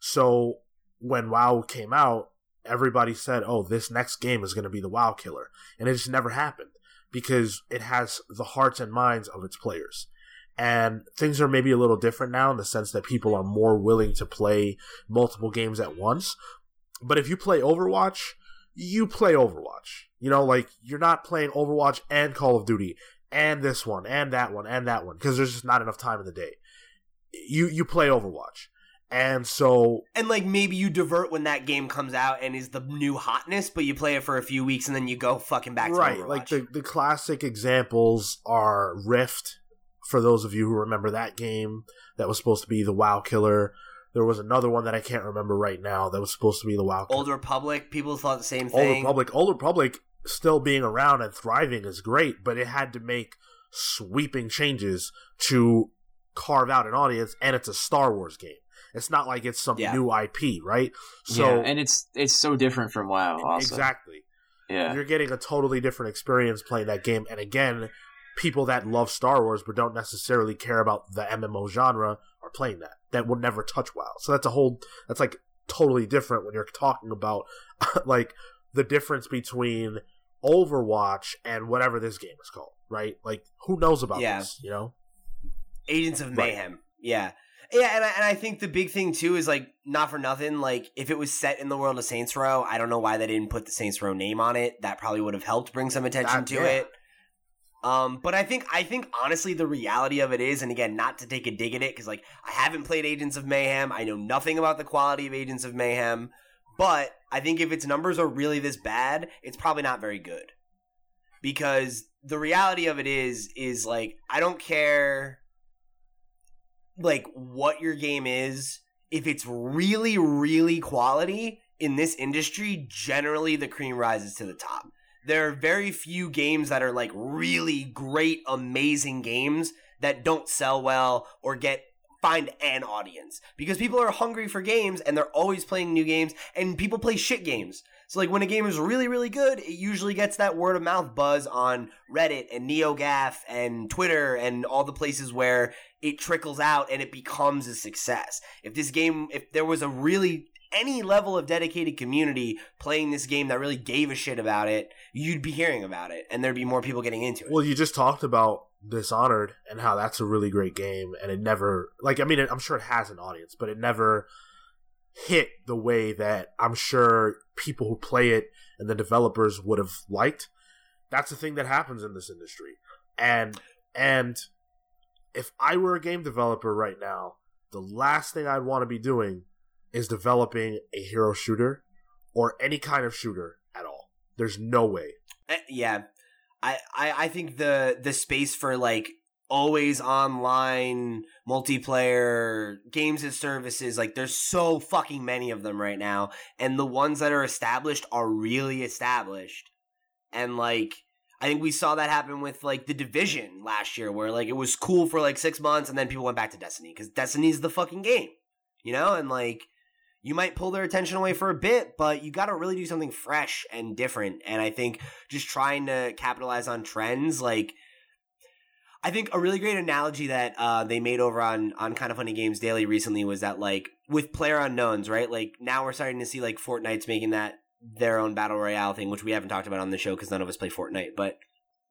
So when WoW came out, everybody said, "Oh, this next game is going to be the WoW killer," and it just never happened because it has the hearts and minds of its players. And things are maybe a little different now in the sense that people are more willing to play multiple games at once. But if you play Overwatch, you play Overwatch. You know, like you're not playing Overwatch and Call of Duty and this one and that one and that one because there's just not enough time in the day. You you play Overwatch. And so And like maybe you divert when that game comes out and is the new hotness, but you play it for a few weeks and then you go fucking back right, to Overwatch. like the the classic examples are Rift for those of you who remember that game that was supposed to be the WoW killer. There was another one that I can't remember right now that was supposed to be the WoW killer. Old Republic, people thought the same thing. Old. Republic, Old Republic still being around and thriving is great, but it had to make sweeping changes to carve out an audience, and it's a Star Wars game. It's not like it's some Yeah. new IP, right? So yeah, and it's it's so different from WoW. Also, exactly, Yeah, you're getting a totally different experience playing that game. And again, people that love Star Wars but don't necessarily care about the MMO genre are playing that. That would never touch WoW. So that's a whole. That's like totally different when you're talking about [LAUGHS] like the difference between Overwatch and whatever this game is called, right? Like who knows about Yeah. this, you know? Agents of Right. Mayhem. Yeah. Yeah, and I, and I think the big thing too is like not for nothing. Like if it was set in the world of Saints Row, I don't know why they didn't put the Saints Row name on it. That probably would have helped bring some attention That- to yeah. it. Um, but I think I think honestly the reality of it is, and again, not to take a dig at it because like I haven't played Agents of Mayhem, I know nothing about the quality of Agents of Mayhem. But I think if its numbers are really this bad, it's probably not very good. Because the reality of it is, is like I don't care like what your game is if it's really really quality in this industry generally the cream rises to the top there are very few games that are like really great amazing games that don't sell well or get find an audience. Because people are hungry for games and they're always playing new games and people play shit games. So like when a game is really really good it usually gets that word of mouth buzz on reddit and neogaf and twitter and all the places where it trickles out and it becomes a success. If this game if there was a really any level of dedicated community playing this game that really gave a shit about it, you'd be hearing about it, and there'd be more people getting into it. Well, you just talked about Dishonored and how that's a really great game, and it never like I mean I'm sure it has an audience, but it never hit the way that I'm sure people who play it and the developers would have liked. That's the thing that happens in this industry, and and if I were a game developer right now, the last thing I'd want to be doing is developing a hero shooter or any kind of shooter at all. There's no way. Eh, yeah, I, I think the the space for like always online multiplayer games and services like there's so fucking many of them right now and the ones that are established are really established. And like i think we saw that happen with like the division last year where like it was cool for like six months and then people went back to destiny because destiny's the fucking game you know? And like you might pull their attention away for a bit, but you got to really do something fresh and different. And I think just trying to capitalize on trends, like I think a really great analogy that uh, they made over on on Kind of Funny Games Daily recently was that like with player unknowns, right? Like now we're starting to see like Fortnite's making that their own battle royale thing, which we haven't talked about on the show because none of us play Fortnite, but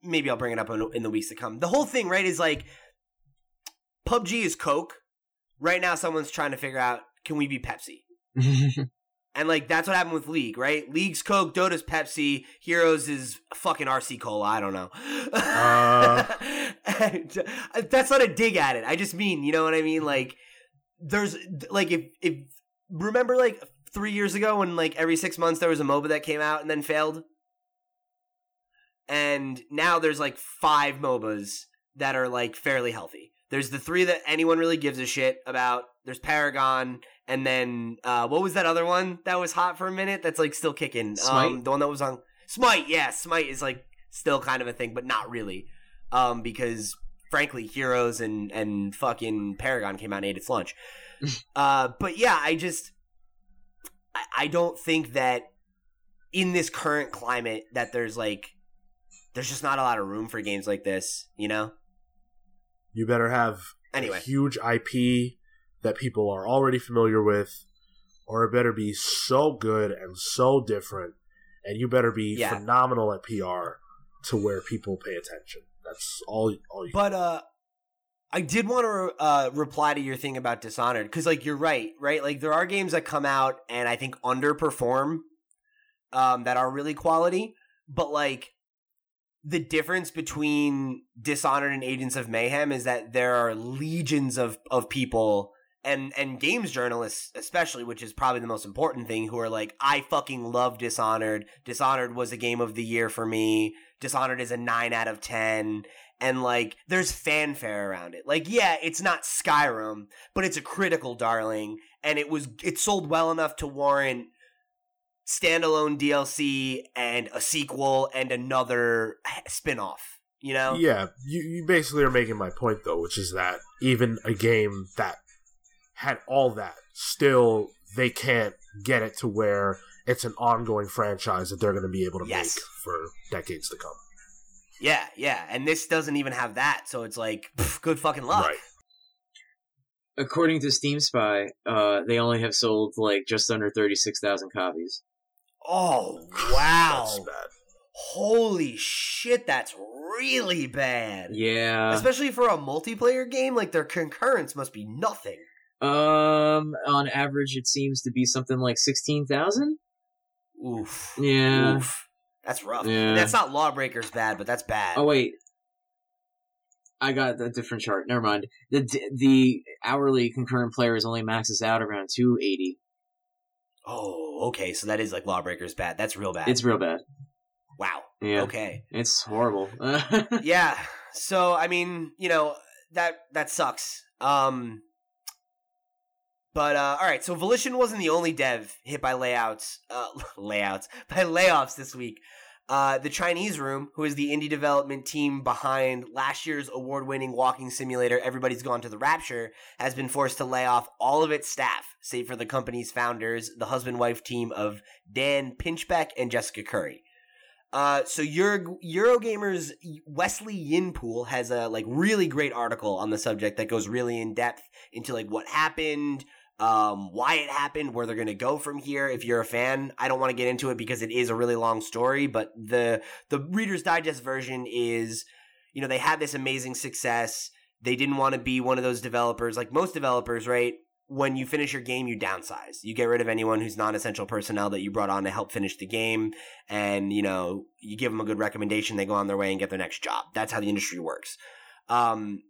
maybe I'll bring it up in, in the weeks to come. The whole thing, right, is like PUBG is Coke. Right now, someone's trying to figure out can we be Pepsi? [LAUGHS] And like that's what happened with League, right? League's Coke, Dota's Pepsi, Heroes is fucking RC Cola. I don't know. Uh. [LAUGHS] And, uh, that's not a dig at it. I just mean, you know what I mean? Like, there's like if if remember like three years ago when like every six months there was a MOBA that came out and then failed, and now there's like five MOBAs that are like fairly healthy. There's the three that anyone really gives a shit about. There's Paragon, and then uh, what was that other one that was hot for a minute? That's like still kicking. Smite? Um, the one that was on Smite. Yeah, Smite is like still kind of a thing, but not really, um, because frankly, Heroes and and fucking Paragon came out and ate its lunch. [LAUGHS] uh, but yeah, I just I, I don't think that in this current climate that there's like there's just not a lot of room for games like this. You know. You better have Anyway. a huge IP that people are already familiar with, or it better be so good and so different, and you better be Yeah. phenomenal at PR to where people pay attention. That's all. All you. But uh I did want to uh, reply to your thing about Dishonored because, like, you're right, right? Like, there are games that come out and I think underperform, um, that are really quality, but like, the difference between Dishonored and Agents of Mayhem is that there are legions of of people and and games journalists especially, which is probably the most important thing, who are like, I fucking love Dishonored. Dishonored was a game of the year for me. Dishonored is a nine out of ten and like there's fanfare around it. Like yeah, it's not Skyrim, but it's a critical darling and it was it sold well enough to warrant standalone DLC and a sequel and another spin-off, you know? Yeah, you, you basically are making my point though, which is that even a game that had all that, still they can't get it to where it's an ongoing franchise that they're going to be able to Yes. make for decades to come. Yeah, yeah, and this doesn't even have that, so it's like pff, good fucking luck. Right. According to Steam Spy, uh, they only have sold like just under thirty six thousand copies. Oh, [LAUGHS] wow. That's bad. Holy shit, that's really bad. Yeah. Especially for a multiplayer game, like their concurrence must be nothing. Um, on average, it seems to be something like sixteen thousand. Oof. Yeah. Oof. That's rough. Yeah. That's not Lawbreakers bad, but that's bad. Oh wait, I got a different chart. Never mind. The the hourly concurrent players only maxes out around two eighty. Oh, okay. So that is like Lawbreakers bad. That's real bad. It's real bad. wow. Yeah. Okay. It's horrible. [LAUGHS] yeah. So I mean, you know, that that sucks. Um but uh all right, so Volition wasn't the only dev hit by layouts uh [LAUGHS] layouts by layoffs this week. Uh, the Chinese Room, who is the indie development team behind last year's award-winning walking simulator Everybody's Gone to the Rapture, has been forced to lay off all of its staff, save for the company's founders, the husband-wife team of Dan Pinchbeck and Jessica Curry. Uh, so Euro- Eurogamer's Wesley Yin-Poole has a like really great article on the subject that goes really in depth into like what happened, um, why it happened, where they're gonna go from here. If you're a fan, I don't want to get into it because it is a really long story, but the the Reader's Digest version is, you know, they had this amazing success. They didn't want to be one of those developers like most developers, right? When you finish your game, you downsize. You get rid of anyone who's non-essential personnel that you brought on to help finish the game and you know you give them a good recommendation they go on their way and get their next job that's how the industry works um,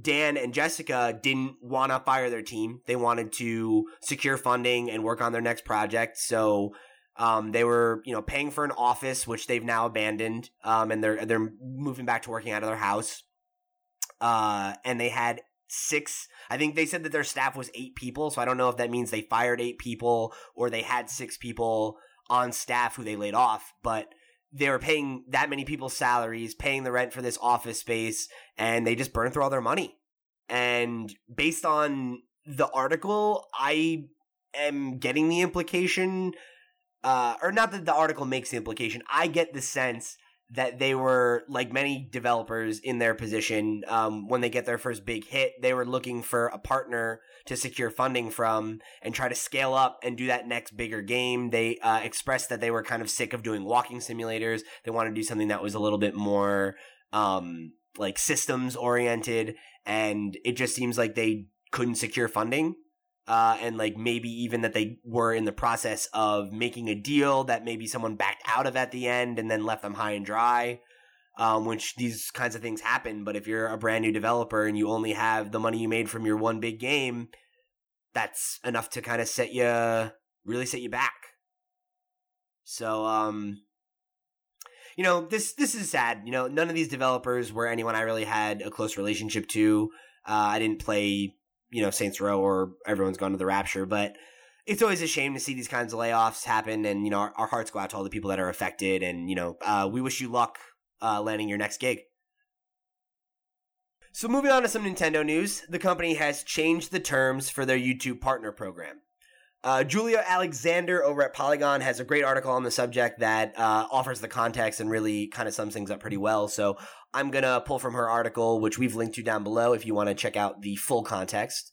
dan and jessica didn't want to fire their team. They wanted to secure funding and work on their next project. So um, they were you know paying for an office which they've now abandoned um, and they're they're moving back to working out of their house. Uh, and they had six i think they said that their staff was eight people so i don't know if that means they fired eight people or they had six people on staff who they laid off, but they were paying that many people's salaries, paying the rent for this office space, and they just burned through all their money. And based on the article, I am getting the implication, uh, or not that the article makes the implication, I get the sense that they were like many developers in their position um, when they get their first big hit they were looking for a partner to secure funding from and try to scale up and do that next bigger game. They uh, expressed that they were kind of sick of doing walking simulators. They wanted to do something that was a little bit more um, like systems oriented and it just seems like they couldn't secure funding uh, and like maybe even that they were in the process of making a deal that maybe someone backed out of at the end and then left them high and dry. Um, which these kinds of things happen. But if you're a brand new developer and you only have the money you made from your one big game, that's enough to kind of set you really set you back. So, um, you know, this this is sad. You know, none of these developers were anyone I really had a close relationship to. Uh, I didn't play you know Saints Row or everyone's gone to the Rapture, but it's always a shame to see these kinds of layoffs happen, and you know our, our hearts go out to all the people that are affected, and you know uh, we wish you luck uh, landing your next gig. So moving on to some Nintendo news, the company has changed the terms for their YouTube partner program. Uh, Julia Alexander over at Polygon has a great article on the subject that uh, offers the context and really kind of sums things up pretty well. So I'm going to pull from her article, which we've linked to down below if you want to check out the full context.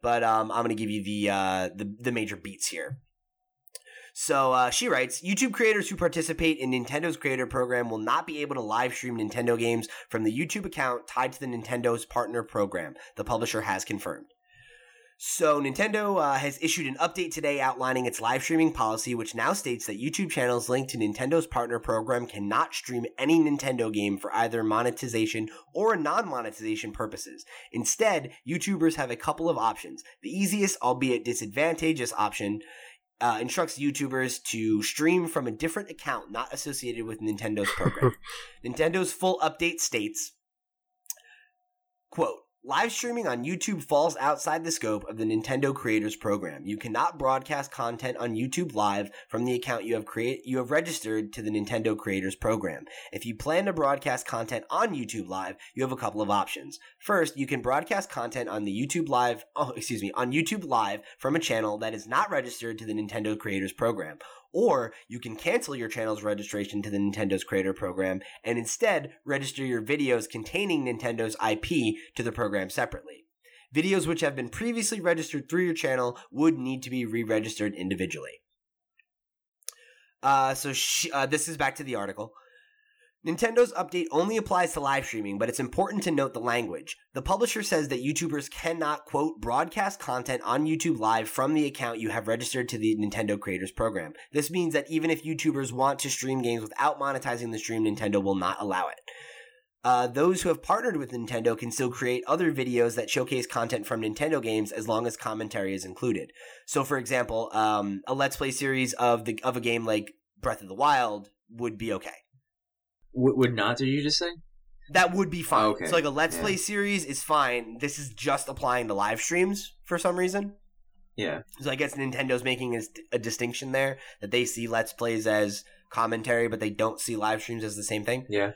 But um, I'm going to give you the, uh, the, the major beats here. So uh, she writes YouTube creators who participate in Nintendo's creator program will not be able to live stream Nintendo games from the YouTube account tied to the Nintendo's partner program, the publisher has confirmed. So, Nintendo uh, has issued an update today outlining its live streaming policy, which now states that YouTube channels linked to Nintendo's partner program cannot stream any Nintendo game for either monetization or non monetization purposes. Instead, YouTubers have a couple of options. The easiest, albeit disadvantageous, option uh, instructs YouTubers to stream from a different account not associated with Nintendo's program. [LAUGHS] Nintendo's full update states, quote, Live streaming on YouTube falls outside the scope of the Nintendo Creators Program. You cannot broadcast content on YouTube Live from the account you have create you have registered to the Nintendo Creators Program. If you plan to broadcast content on YouTube Live, you have a couple of options. First, you can broadcast content on the YouTube Live, oh, excuse me, on YouTube Live from a channel that is not registered to the Nintendo Creators Program. Or you can cancel your channel's registration to the Nintendo's Creator Program and instead register your videos containing Nintendo's IP to the program separately. Videos which have been previously registered through your channel would need to be re registered individually. Uh, so she, uh, this is back to the article. Nintendo's update only applies to live streaming, but it's important to note the language. The publisher says that YouTubers cannot, quote, broadcast content on YouTube Live from the account you have registered to the Nintendo Creators Program. This means that even if YouTubers want to stream games without monetizing the stream, Nintendo will not allow it. Uh, those who have partnered with Nintendo can still create other videos that showcase content from Nintendo games as long as commentary is included. So, for example, um, a Let's Play series of the of a game like Breath of the Wild would be okay. W- would not did you just say? That would be fine. Okay. So like a Let's Yeah. Play series is fine. This is just applying to live streams for some reason. Yeah. So I guess Nintendo's making a, a distinction there that they see Let's Plays as commentary, but they don't see live streams as the same thing. Yeah.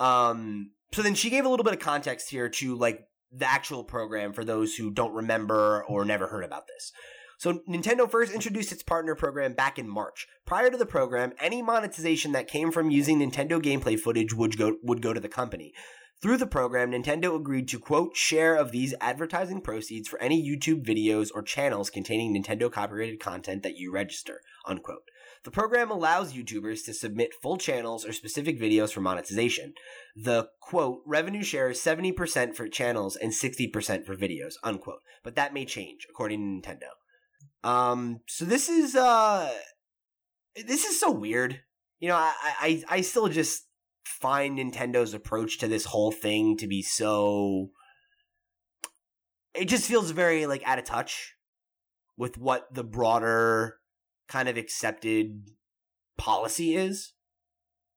Um. So then she gave a little bit of context here to like the actual program for those who don't remember or never heard about this. So Nintendo first introduced its partner program back in March. Prior to the program, any monetization that came from using Nintendo gameplay footage would go would go to the company. Through the program, Nintendo agreed to quote share of these advertising proceeds for any YouTube videos or channels containing Nintendo copyrighted content that you register, unquote. The program allows YouTubers to submit full channels or specific videos for monetization. The quote revenue share is 70% for channels and 60% for videos, unquote. But that may change according to Nintendo. Um so this is uh this is so weird. You know, I I I still just find Nintendo's approach to this whole thing to be so it just feels very like out of touch with what the broader kind of accepted policy is.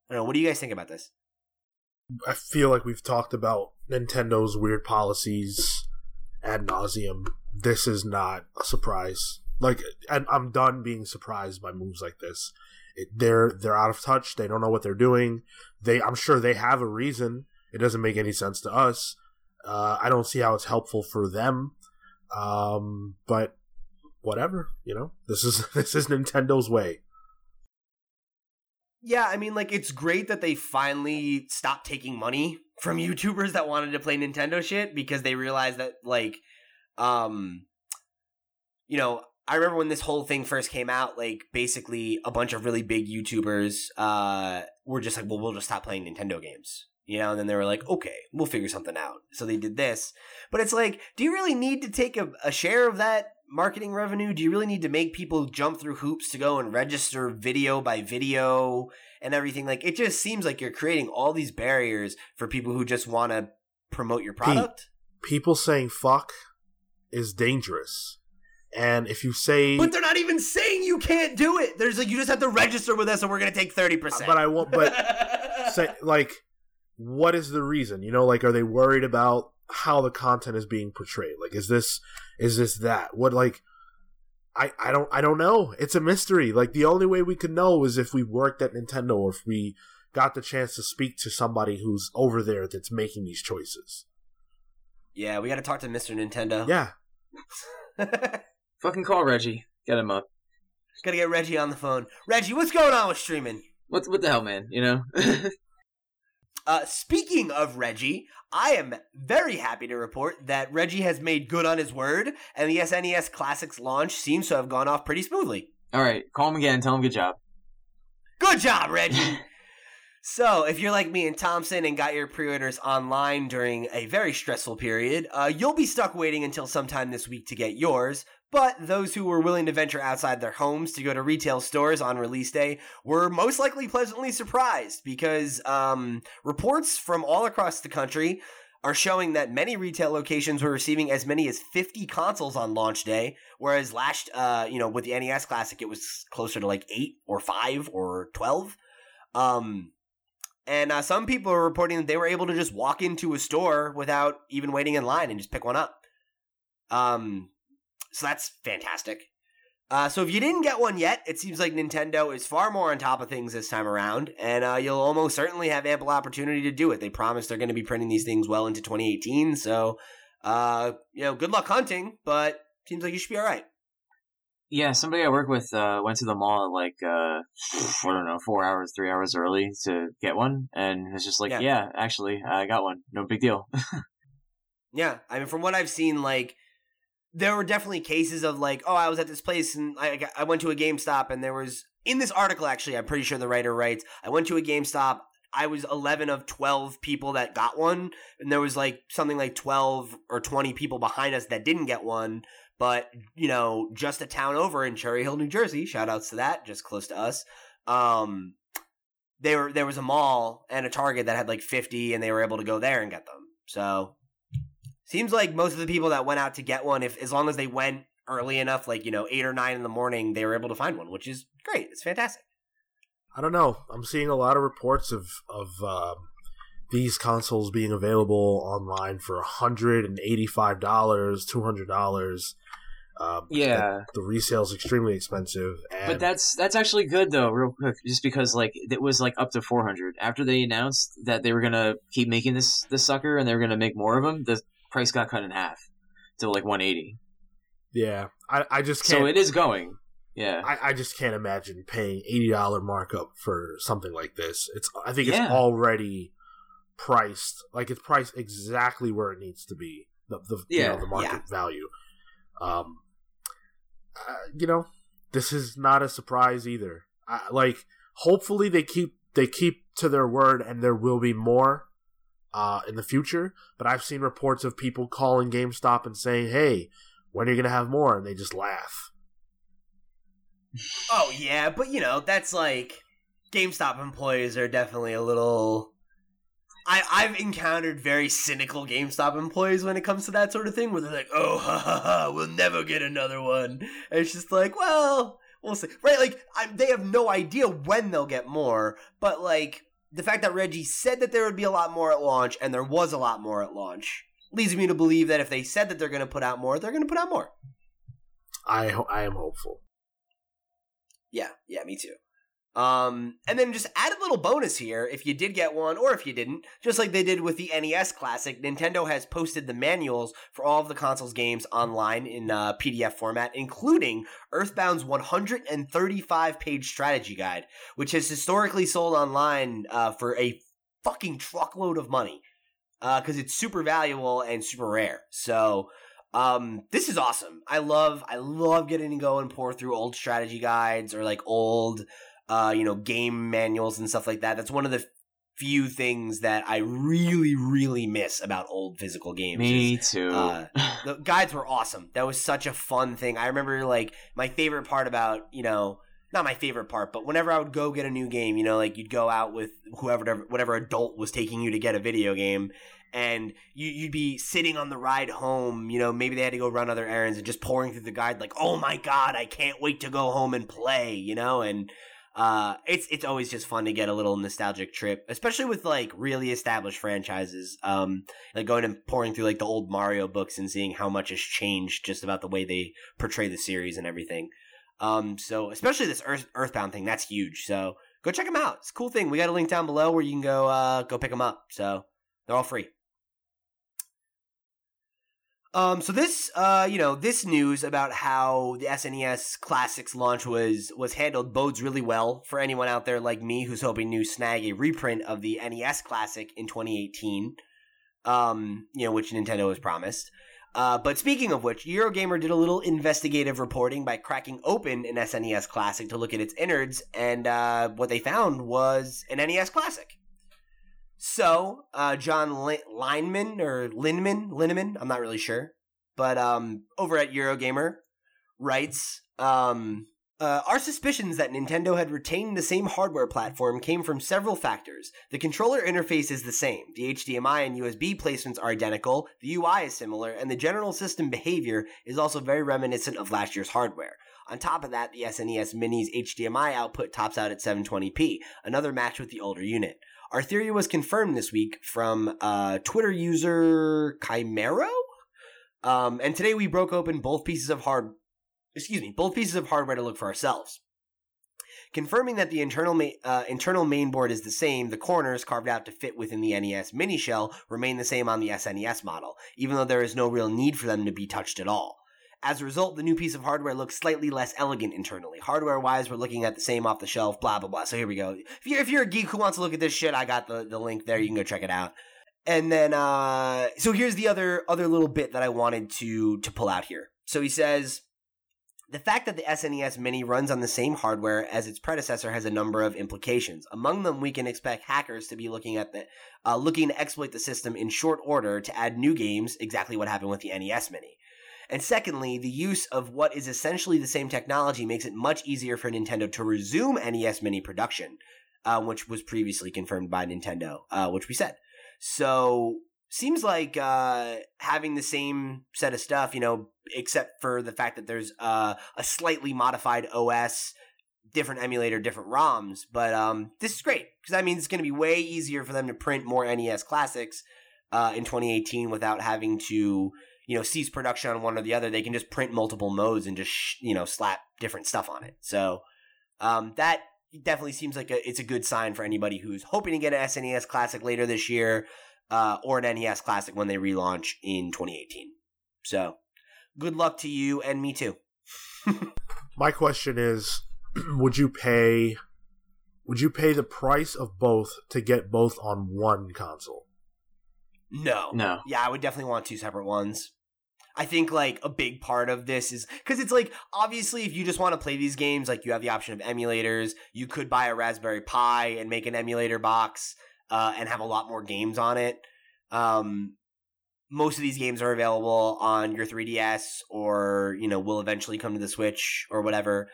I don't know, what do you guys think about this? I feel like we've talked about Nintendo's weird policies ad nauseum. This is not a surprise. Like, and I'm done being surprised by moves like this. It, they're they're out of touch. They don't know what they're doing. They, I'm sure they have a reason. It doesn't make any sense to us. Uh, I don't see how it's helpful for them. Um, but whatever, you know. This is [LAUGHS] this is Nintendo's way. yeah, I mean, like it's great that they finally stopped taking money from [LAUGHS] YouTubers that wanted to play Nintendo shit because they realized that, like, um, you know, I remember when this whole thing first came out, like basically a bunch of really big YouTubers uh were just like, well, we'll just stop playing Nintendo games. You know, and then they were like, okay, we'll figure something out. So they did this. But it's like, do you really need to take a, a share of that marketing revenue? Do you really need to make people jump through hoops to go and register video by video and everything? Like, it just seems like you're creating all these barriers for people who just want to promote your product. People saying fuck is dangerous. And if you say But they're not even saying you can't do it. There's like you just have to register with us and we're gonna take thirty percent. but I won't but [LAUGHS] say like what is the reason? You know, like are they worried about how the content is being portrayed? Like is this is this that? What like I, I don't I don't know. It's a mystery. Like the only way we could know is if we worked at Nintendo or if we got the chance to speak to somebody who's over there that's making these choices. yeah, we got to talk to Mr. Nintendo. Yeah. [LAUGHS] Fucking call Reggie. Get him up. got to get Reggie on the phone. Reggie, what's going on with streaming? What what the hell, man? You know? [LAUGHS] Uh, speaking of Reggie, I am very happy to report that Reggie has made good on his word, and the SNES Classics launch seems to have gone off pretty smoothly. All right, call him again. Tell him good job. Good job, Reggie. [LAUGHS] so, if you're like me and Thompson and got your pre-orders online during a very stressful period, uh, you'll be stuck waiting until sometime this week to get yours. But those who were willing to venture outside their homes to go to retail stores on release day were most likely pleasantly surprised because um, reports from all across the country are showing that many retail locations were receiving as many as 50 consoles on launch day, whereas last, uh, you know, with the NES Classic, it was closer to like 8 or 5 or 12. Um, and uh, some people are reporting that they were able to just walk into a store without even waiting in line and just pick one up. Um, so that's fantastic. Uh, so if you didn't get one yet, it seems like Nintendo is far more on top of things this time around, and uh, you'll almost certainly have ample opportunity to do it. They promise they're going to be printing these things well into 2018, so uh, you know, good luck hunting. But seems like you should be all right. Yeah, somebody I work with uh, went to the mall like uh, I don't know, four hours, three hours early to get one, and it's just like, Yeah. yeah, actually, I got one. No big deal. [LAUGHS] Yeah, I mean, from what I've seen, like there were definitely cases of like, oh, I was at this place and I I went to a GameStop and there was in this article actually, I'm pretty sure the writer writes, I went to a GameStop. I was 11 of 12 people that got one, and there was like something like 12 or 20 people behind us that didn't get one. But you know, just a town over in Cherry Hill, New Jersey. Shout outs to that, just close to us. Um, they were there was a mall and a Target that had like 50, and they were able to go there and get them. So Seems like most of the people that went out to get one, if as long as they went early enough, like you know eight or nine in the morning, they were able to find one, which is great. It's fantastic. I don't know. I'm seeing a lot of reports of of um, these consoles being available online for hundred and eighty five dollars, two hundred dollars. Um, Yeah. the, the resale is extremely expensive. And But that's that's actually good though, real quick, just because like it was like up to 400 after they announced that they were gonna keep making this this sucker and they were gonna make more of them. The price got cut in half to like 180. yeah, I, I just can't. So it is going. Yeah. I, I just can't imagine paying eighty dollar markup for something like this. It's I think it's Yeah. already priced like it's priced exactly where it needs to be. The the you Yeah, know, the market yeah. value. Um, uh, you know, this is not a surprise either. I, like, hopefully they keep they keep to their word, and there will be more uh, in the future. But I've seen reports of people calling GameStop and saying, "Hey, when are you gonna have more?" And they just laugh. [LAUGHS] Oh yeah, but you know that's like GameStop employees are definitely a little. I I've encountered very cynical GameStop employees when it comes to that sort of thing, where they're like, "Oh, [LAUGHS] ha ha ha, we'll never get another one." And it's just like, well, we'll see, right? Like I, they have no idea when they'll get more, but like the fact that Reggie said that there would be a lot more at launch, and there was a lot more at launch, leads me to believe that if they said that they're going to put out more, they're going to put out more. I ho- I am hopeful. Yeah, yeah, me too. Um, and then just add a little bonus here if you did get one or if you didn't, just like they did with the NES Classic. Nintendo has posted the manuals for all of the console's games online in uh, PDF format, including Earthbound's 135 page strategy guide, which has historically sold online uh, for a fucking truckload of money because it's super valuable and super rare. So. Um, this is awesome. I love, I love getting to go and pour through old strategy guides or like old, uh, you know, game manuals and stuff like that. That's one of the few things that I really, really miss about old physical games. is, Me too. uh, [LAUGHS] the guides were awesome. That was such a fun thing. I remember like my favorite part about you know not my favorite part, but whenever I would go get a new game, you know, like you'd go out with whoever whatever adult was taking you to get a video game, and you, you'd be sitting on the ride home. You know, maybe they had to go run other errands and just pouring through the guide, like, oh my god, I can't wait to go home and play. You know, and uh, it's it's always just fun to get a little nostalgic trip, especially with like really established franchises. Um, like going and pouring through like the old Mario books and seeing how much has changed just about the way they portray the series and everything. Um, so especially this Earth, Earthbound thing, that's huge. So go check them out. It's a cool thing. We got a link down below where you can go uh, go pick them up. So they're all free. Um, so this, uh, you know, this news about how the SNES Classics launch was was handled bodes really well for anyone out there like me who's hoping to snag a reprint of the NES Classic in 2018. Um, you know, which Nintendo has promised. Uh, but speaking of which, Eurogamer did a little investigative reporting by cracking open an SNES Classic to look at its innards, and uh, what they found was an NES Classic. So, uh, John Lin- Lineman or Linman, Linneman, I'm not really sure, but um, over at Eurogamer writes, um, uh, our suspicions that Nintendo had retained the same hardware platform came from several factors. The controller interface is the same, the HDMI and USB placements are identical, the UI is similar, and the general system behavior is also very reminiscent of last year's hardware. On top of that, the SNES Mini's HDMI output tops out at 720p, another match with the older unit. Our theory was confirmed this week from uh, Twitter user Chimero. Um, and today we broke open both pieces of hard, excuse me, both pieces of hardware to look for ourselves. Confirming that the internal ma- uh, internal mainboard is the same, the corners carved out to fit within the NES mini shell remain the same on the SNES model, even though there is no real need for them to be touched at all. As a result, the new piece of hardware looks slightly less elegant internally. Hardware wise, we're looking at the same off the shelf, blah, blah, blah. So here we go. If you're, if you're a geek who wants to look at this shit, I got the, the link there. You can go check it out. And then, uh, so here's the other, other little bit that I wanted to, to pull out here. So he says, the fact that the SNES Mini runs on the same hardware as its predecessor has a number of implications. Among them, we can expect hackers to be looking at the, uh, looking to exploit the system in short order to add new games, exactly what happened with the NES Mini. And secondly, the use of what is essentially the same technology makes it much easier for Nintendo to resume NES Mini production, uh, which was previously confirmed by Nintendo, uh, which we said. So seems like uh, having the same set of stuff, you know, except for the fact that there's uh, a slightly modified OS, different emulator, different ROMs. But um, this is great because that means it's going to be way easier for them to print more NES classics uh, in 2018 without having to you know cease production on one or the other. They can just print multiple modes and just sh- you know slap different stuff on it. So um, that definitely seems like a, it's a good sign for anybody who's hoping to get an SNES Classic later this year uh, or an NES Classic when they relaunch in 2018. So good luck to you and me too. [LAUGHS] My question is, [CLEARS THROAT] would you pay would you pay the price of both to get both on one console? No. No. Yeah, I would definitely want two separate ones. I think like a big part of this is because it's like obviously if you just want to play these games, like you have the option of emulators. You could buy a Raspberry Pi and make an emulator box uh, and have a lot more games on it. Um, most of these games are available on your 3DS or you know will eventually come to the Switch or whatever.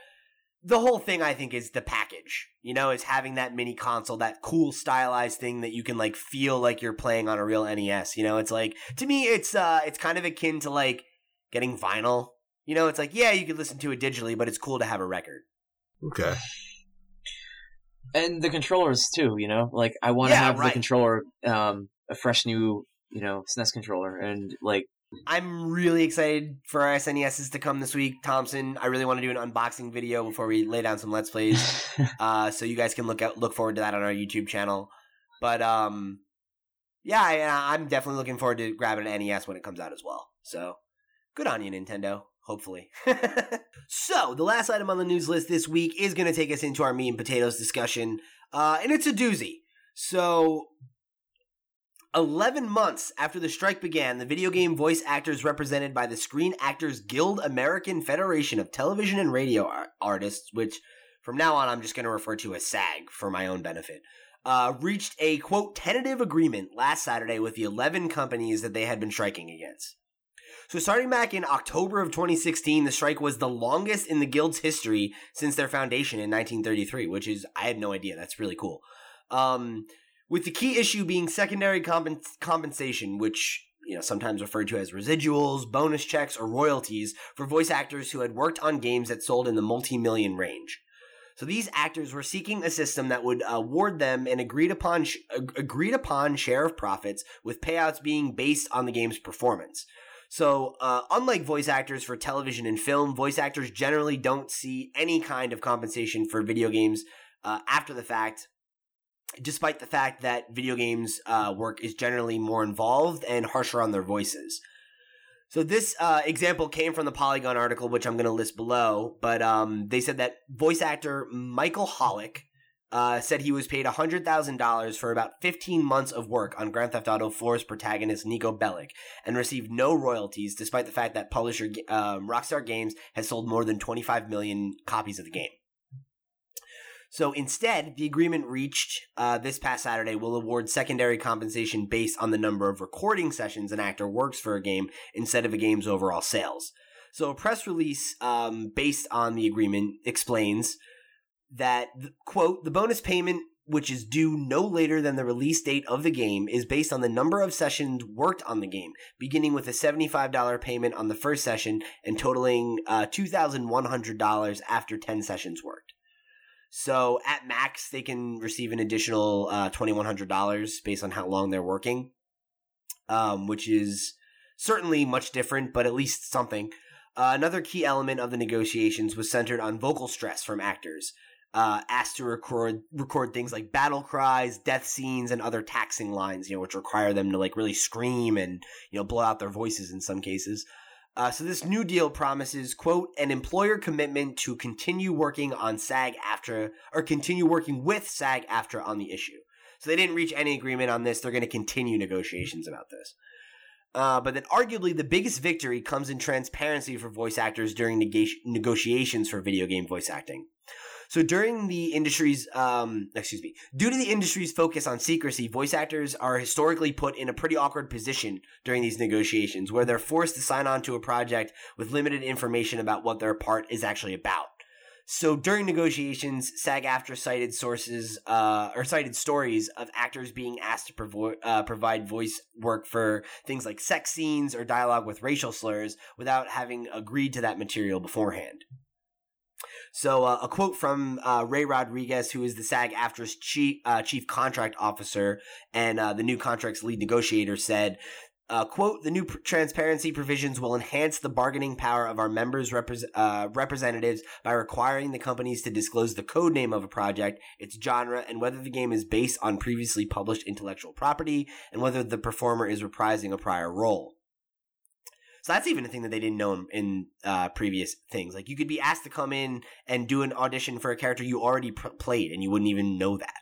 The whole thing I think is the package. You know, is having that mini console, that cool stylized thing that you can like feel like you're playing on a real NES. You know, it's like to me it's uh it's kind of akin to like getting vinyl. You know, it's like yeah, you can listen to it digitally, but it's cool to have a record. Okay. and the controllers too. You know, like I want to Yeah, have right. the controller, um, a fresh new, you know, SNES controller, and like I'm really excited for our SNESs to come this week. Thompson, I really want to do an unboxing video before we lay down some Let's Plays. [LAUGHS] uh, so you guys can look out, look forward to that on our YouTube channel. But um, yeah, I, I'm definitely looking forward to grabbing an NES when it comes out as well. So good on you, Nintendo. Hopefully. [LAUGHS] so the last item on the news list this week is going to take us into our meat and potatoes discussion, uh, and it's a doozy. So 11 months after the strike began, the video game voice actors represented by the Screen Actors Guild American Federation of Television and Radio Ar- Artists, which from now on I'm just going to refer to as SAG for my own benefit, uh, reached a quote tentative agreement last Saturday with the 11 companies that they had been striking against. So starting back in October of 2016, the strike was the longest in the guild's history since their foundation in 1933, which is I had no idea. That's really cool. Um, with the key issue being secondary compen- compensation, which you know sometimes referred to as residuals, bonus checks, or royalties for voice actors who had worked on games that sold in the multi-million range. So these actors were seeking a system that would award them an agreed upon sh- agreed upon share of profits, with payouts being based on the game's performance. So, uh, unlike voice actors for television and film, voice actors generally don't see any kind of compensation for video games uh, after the fact, despite the fact that video games uh, work is generally more involved and harsher on their voices. So this uh, example came from the Polygon article, which I'm going to list below. But um, they said that voice actor Michael Hollick uh, said he was paid $100,000 for about 15 months of work on Grand Theft Auto 4's protagonist Niko Bellic and received no royalties despite the fact that publisher um, Rockstar Games has sold more than 25 million copies of the game. So instead, the agreement reached uh, this past Saturday will award secondary compensation based on the number of recording sessions an actor works for a game instead of a game's overall sales. So a press release um, based on the agreement explains that quote the bonus payment which is due no later than the release date of the game is based on the number of sessions worked on the game beginning with a $75 payment on the first session and totaling uh, $2100 after 10 sessions worked so at max they can receive an additional uh, $2100 based on how long they're working. Um, which is certainly much different but at least something. Uh, another key element of the negotiations was centered on vocal stress from actors. Uh, asked to record record things like battle cries, death scenes, and other taxing lines, you know, which require them to like really scream and you know blow out their voices in some cases. Uh, so this new deal promises, quote, an employer commitment to continue working on SAG after or continue working with SAG-AFTRA on the issue. So they didn't reach any agreement on this. They're going to continue negotiations about this. Uh, but then arguably the biggest victory comes in transparency for voice actors during neg- negotiations for video game voice acting. So during the industry's, um, excuse me, due to the industry's focus on secrecy, voice actors are historically put in a pretty awkward position during these negotiations, where they're forced to sign on to a project with limited information about what their part is actually about. So during negotiations, SAG-AFTRA cited sources uh, or cited stories of actors being asked to provo- uh, provide voice work for things like sex scenes or dialogue with racial slurs without having agreed to that material beforehand. So, uh, a quote from uh, Ray Rodriguez, who is the SAG AFTRA's chief, uh, chief contract officer and uh, the new contract's lead negotiator, said, uh, quote, the new pr- transparency provisions will enhance the bargaining power of our members' repre- uh, representatives by requiring the companies to disclose the code name of a project, its genre, and whether the game is based on previously published intellectual property, and whether the performer is reprising a prior role. So that's even a thing that they didn't know in, in uh, previous things. Like you could be asked to come in and do an audition for a character you already pr- played, and you wouldn't even know that.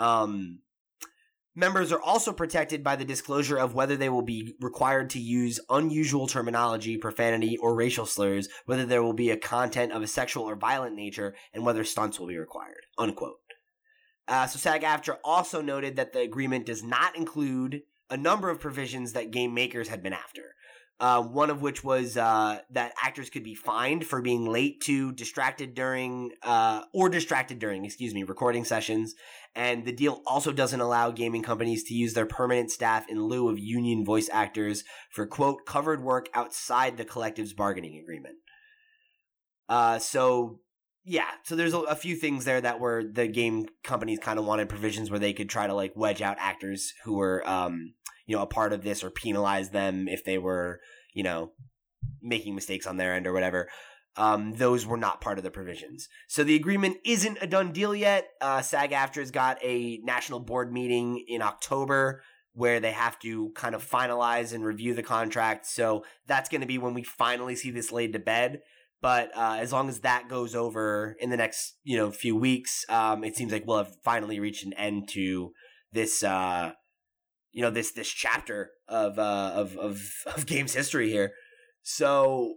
Um, members are also protected by the disclosure of whether they will be required to use unusual terminology, profanity, or racial slurs, whether there will be a content of a sexual or violent nature, and whether stunts will be required. Unquote. Uh, so SAG-AFTRA also noted that the agreement does not include a number of provisions that game makers had been after. Uh, one of which was uh, that actors could be fined for being late to distracted during uh, or distracted during excuse me recording sessions. And the deal also doesn't allow gaming companies to use their permanent staff in lieu of union voice actors for quote covered work outside the collective's bargaining agreement. Uh, so yeah so there's a, a few things there that were the game companies kind of wanted provisions where they could try to like wedge out actors who were um, you know, a part of this or penalize them if they were, you know, making mistakes on their end or whatever. Um, those were not part of the provisions. So the agreement isn't a done deal yet. Uh, SAG AFTRA's got a national board meeting in October where they have to kind of finalize and review the contract. So that's going to be when we finally see this laid to bed. But uh, as long as that goes over in the next you know few weeks, um, it seems like we'll have finally reached an end to this uh, you know this this chapter of uh, of of [LAUGHS] of games history here. So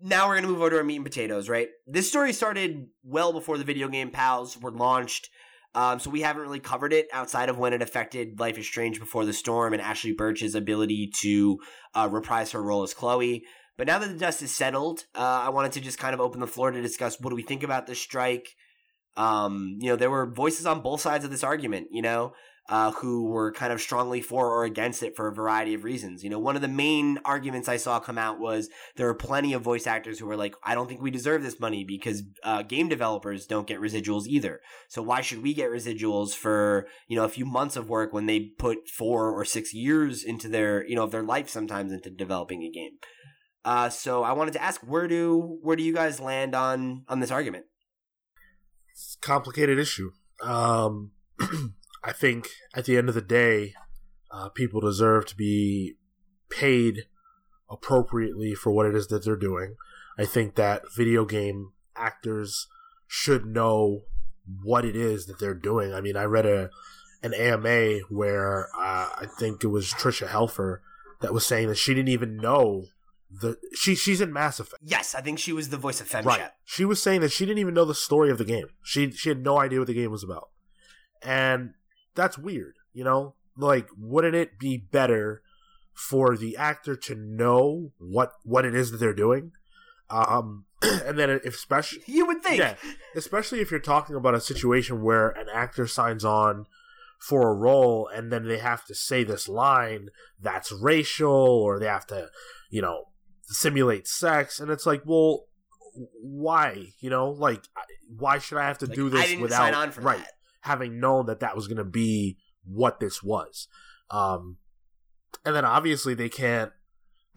now we're gonna move over to our meat and potatoes, right? This story started well before the video game pals were launched. Um, so we haven't really covered it outside of when it affected Life is Strange Before the Storm and Ashly Burch's ability to uh, reprise her role as Chloe. But now that the dust is settled, uh, I wanted to just kind of open the floor to discuss what do we think about the strike. Um, you know, there were voices on both sides of this argument. You know, uh, who were kind of strongly for or against it for a variety of reasons. You know, one of the main arguments I saw come out was there are plenty of voice actors who were like, I don't think we deserve this money because uh, game developers don't get residuals either. So why should we get residuals for, you know, a few months of work when they put four or six years into their, you know, of their life sometimes into developing a game? Uh, so I wanted to ask, where do where do you guys land on on this argument? It's a complicated issue. Um, [CLEARS THROAT] I think at the end of the day, uh, people deserve to be paid appropriately for what it is that they're doing. I think that video game actors should know what it is that they're doing. I mean, I read a an AMA where uh, I think it was Tricia Helfer that was saying that she didn't even know the she she's in Mass Effect. Yes, I think she was the voice of FemShep. Right. She was saying that she didn't even know the story of the game. She she had no idea what the game was about. And that's weird, you know? Like wouldn't it be better for the actor to know what what it is that they're doing? Um [CLEARS THROAT] and then if especially [LAUGHS] You would think. yeah, especially if you're talking about a situation where an actor signs on for a role and then they have to say this line that's racial or they have to, you know, simulate sex and it's like, well, why? You know, like why should I have to Like, do I this didn't without sign on for right that. Having known that that was going to be what this was? Um, and then obviously they can't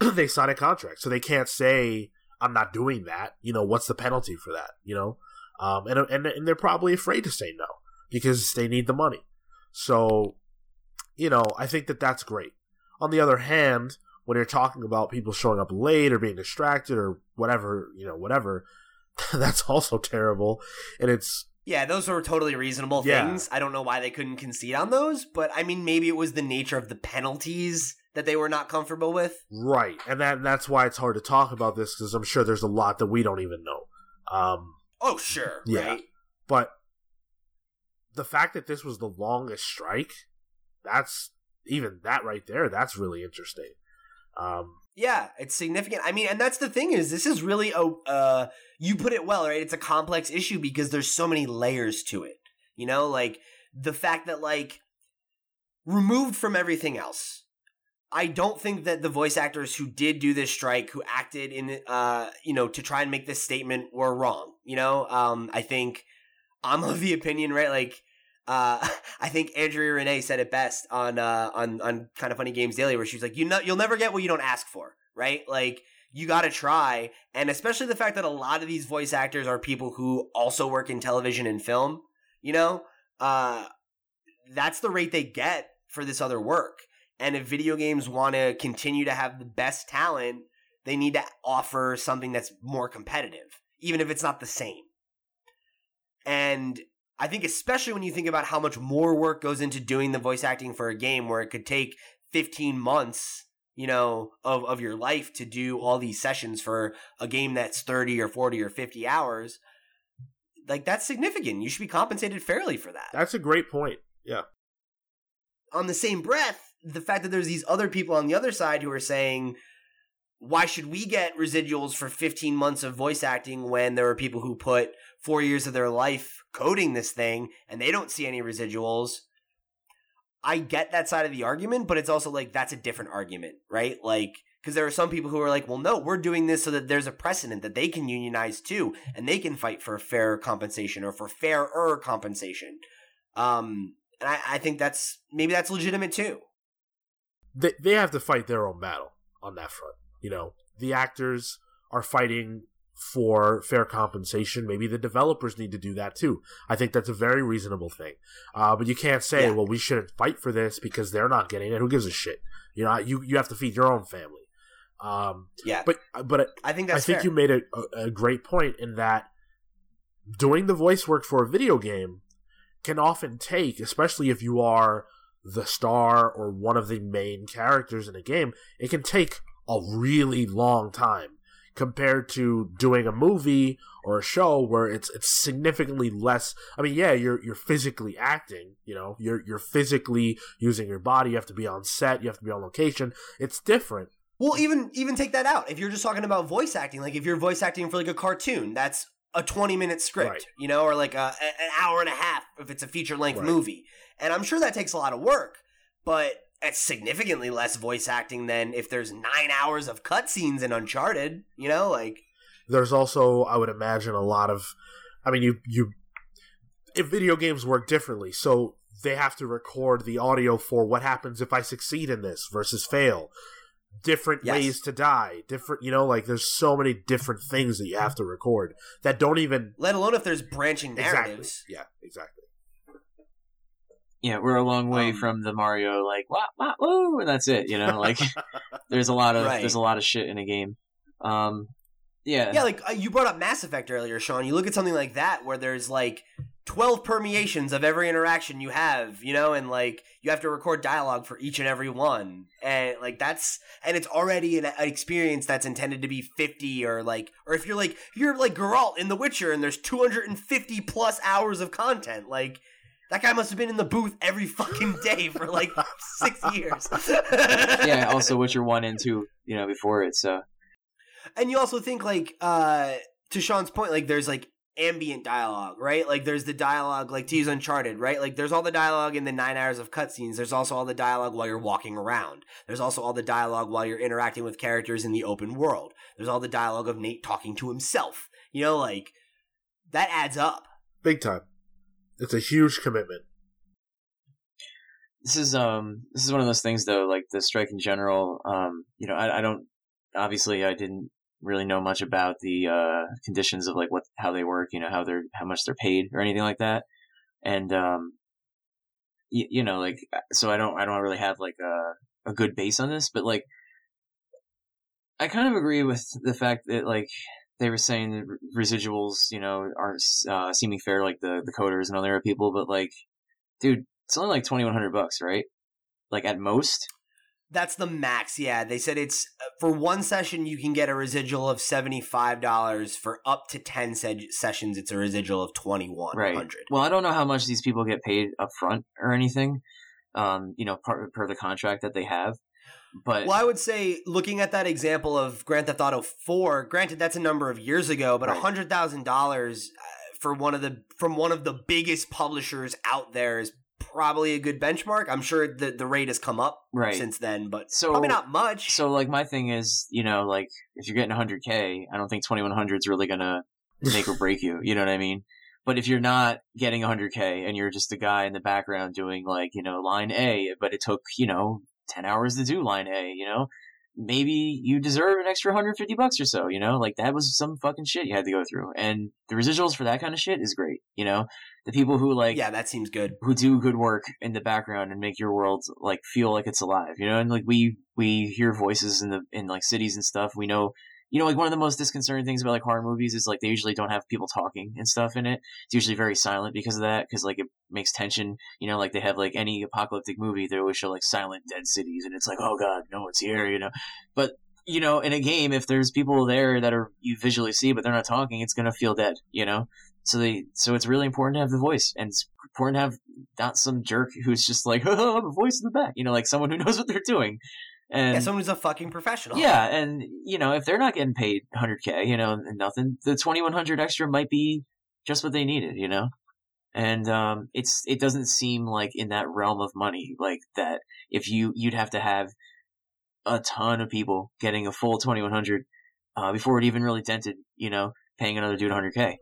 [CLEARS THROAT] they sign a contract, so they can't say I'm not doing that. You know, what's the penalty for that? You know, um, and and and they're probably afraid to say no because they need the money. So, you know, I think that that's great. On the other hand, when you're talking about people showing up late or being distracted or whatever, you know, whatever, [LAUGHS] that's also terrible. And it's Yeah, those were totally reasonable Yeah. things. I don't know why they couldn't concede on those, but I mean, maybe it was the nature of the penalties that they were not comfortable with. right, and that that's why it's hard to talk about this because I'm sure there's a lot that we don't even know. Um, Oh, sure, Yeah. right? but the fact that this was the longest strike, that's even that right there. That's really interesting. Um, Yeah, it's significant. I mean, and that's the thing is, this is really a. Uh, you put it well, right? It's a complex issue because there's so many layers to it. You know, like the fact that like removed from everything else. I don't think that the voice actors who did do this strike, who acted in, uh, you know, to try and make this statement, were wrong. You know, um, I think I'm of the opinion, right? Like, uh, [LAUGHS] I think Andrea Rene said it best on uh, on on Kinda Funny Games Daily, where she's like, "You know, you'll never get what you don't ask for, right? Like, you got to try." And especially the fact that a lot of these voice actors are people who also work in television and film. You know, uh, that's the rate they get for this other work. And if video games want to continue to have the best talent, they need to offer something that's more competitive, even if it's not the same. And I think, especially when you think about how much more work goes into doing the voice acting for a game where it could take 15 months, you know, of, of your life to do all these sessions for a game that's 30 or 40 or 50 hours, like that's significant. You should be compensated fairly for that that's a great point. Yeah. on the same breath, the fact that there's these other people on the other side who are saying, why should we get residuals for 15 months of voice acting when there are people who put four years of their life coding this thing and they don't see any residuals? I get that side of the argument, but it's also like that's a different argument, right? Like, because there are some people who are like, well, no, we're doing this so that there's a precedent that they can unionize too and they can fight for fair compensation or for fairer compensation. Um, and I, I think that's maybe that's legitimate too. they they have to fight their own battle on that front. You know, the actors are fighting for fair compensation. Maybe the developers need to do that too. I think that's a very reasonable thing. Uh, but you can't say, Yeah. well, we shouldn't fight for this because they're not getting it. Who gives a shit? You know, you you have to feed your own family. Um, Yeah, but but I think I think fair. you made a, a, a great point in that doing the voice work for a video game can often take, especially if you are the star or one of the main characters in a game, it can take a really long time compared to doing a movie or a show where it's it's significantly less I mean yeah you're you're physically acting you know you're you're physically using your body you have to be on set you have to be on location it's different Well, even even take that out. If you're just talking about voice acting, like if you're voice acting for like a cartoon, that's a 20 minute script, Right. you know, or like a, an hour and a half if it's a feature length Right. movie. And I'm sure that takes a lot of work, but it's significantly less voice acting than if there's nine hours of cutscenes in Uncharted, you know, like there's also i would imagine a lot of i mean you you if video games work differently so they have to record the audio for what happens if i succeed in this versus fail different Yes. ways to die different you know like there's so many different things that you have to record that don't even let alone if there's branching exactly narratives. yeah exactly Yeah, we're a long way Um, from the Mario like wah wah woo, and that's it. You know, like [LAUGHS] [LAUGHS] there's a lot of Right. there's a lot of shit in a game. Um, yeah, Yeah, like uh, you brought up Mass Effect earlier, Sean. You look at something like that where there's like 12 permeations of every interaction you have, you know, and like you have to record dialogue for each and every one. And like that's and it's already an, an experience that's intended to be 50 or like or if you're like you're like Geralt in The Witcher and there's 250 plus hours of content, like that guy must have been in the booth every fucking day for like [LAUGHS] 6 years. yeah. [LAUGHS] Also, Witcher one and two, you know, before it. So And you also think like uh to Sean's point, like there's like ambient dialogue, right? Like there's the dialogue like to use Uncharted, right? Like there's all the dialogue in the nine hours of cutscenes. There's also all the dialogue while you're walking around. There's also all the dialogue while you're interacting with characters in the open world. There's all the dialogue of Nate talking to himself. You know, like that adds up. big time it's a huge commitment this is um this is one of those things though, like the strike in general. Um, you know, I, I don't obviously I didn't really know much about the uh conditions of like what how they work. You know, how they're how much they're paid or anything like that. And um, you, you know, like so I don't I don't really have like a a good base on this, but like I kind of agree with the fact that like they were saying re- residuals, you know, aren't uh, seeming fair like the the coders and other people, but like, dude, it's only like twenty one hundred bucks, right? Like at most. That's the max. Yeah, they said it's uh, for one session you can get a residual of seventy five dollars. For up to ten se- sessions, it's a residual of twenty one hundred. Right. Well, I don't know how much these people get paid up front or anything. Um, you know, per, per the contract that they have. But Well, I would say looking at that example of Grand Theft Auto 4, granted that's a number of years ago, but a Right. hundred thousand dollars uh, for one of the from one of the biggest publishers out there is probably a good benchmark. I'm sure the the rate has come up right. since then, but So- probably not much. So like my thing is, you know, like if you're getting 100k, I don't think 2100 is really gonna [LAUGHS] make or break you. You know what I mean? But if you're not getting 100k and you're just a guy in the background doing like you know line A, but it took you know 10 hours to do line A, you know, maybe you deserve an extra 150 bucks or so. You know, like that was some fucking shit you had to go through, and the residuals for that kind of shit is great. You know, the people who like yeah, that seems good. who do good work in the background and make your world like feel like it's alive you know and like we we hear voices in the in like cities and stuff we know you know like one of the most disconcerting things about like horror movies is like they usually don't have people talking and stuff in it. It's usually very silent because of that because like it makes tension. You know like they have like any apocalyptic movie they always show like silent dead cities and it's like oh god no one's here you know? But you know in a game if there's people there that are you visually see but they're not talking it's gonna feel dead you know? So they, so it's really important to have the voice, and it's important to have not some jerk who's just like, [LAUGHS] oh, I'm a voice in the back, you know, like someone who [LAUGHS] knows what they're doing. And yeah, someone who's a fucking professional. yeah, and you know, if they're not getting paid 100k, you know, nothing, the 2100 extra might be just what they needed, you know. And um, it's it doesn't seem like in that realm of money like that. If you you'd have to have a ton of people getting a full 2100 uh, before it even really dented, you know, paying another dude 100k.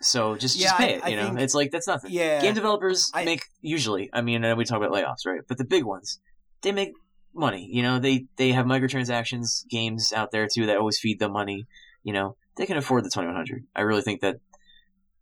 So just Yeah, just pay I- it, I you know. think- it's like that's nothing. yeah. Game developers I- make usually. I mean, we talk about layoffs, right? But the big ones, they make money. You know, they they have microtransactions games out there too that always feed them money. You know, they can afford the twenty one hundred. I really think that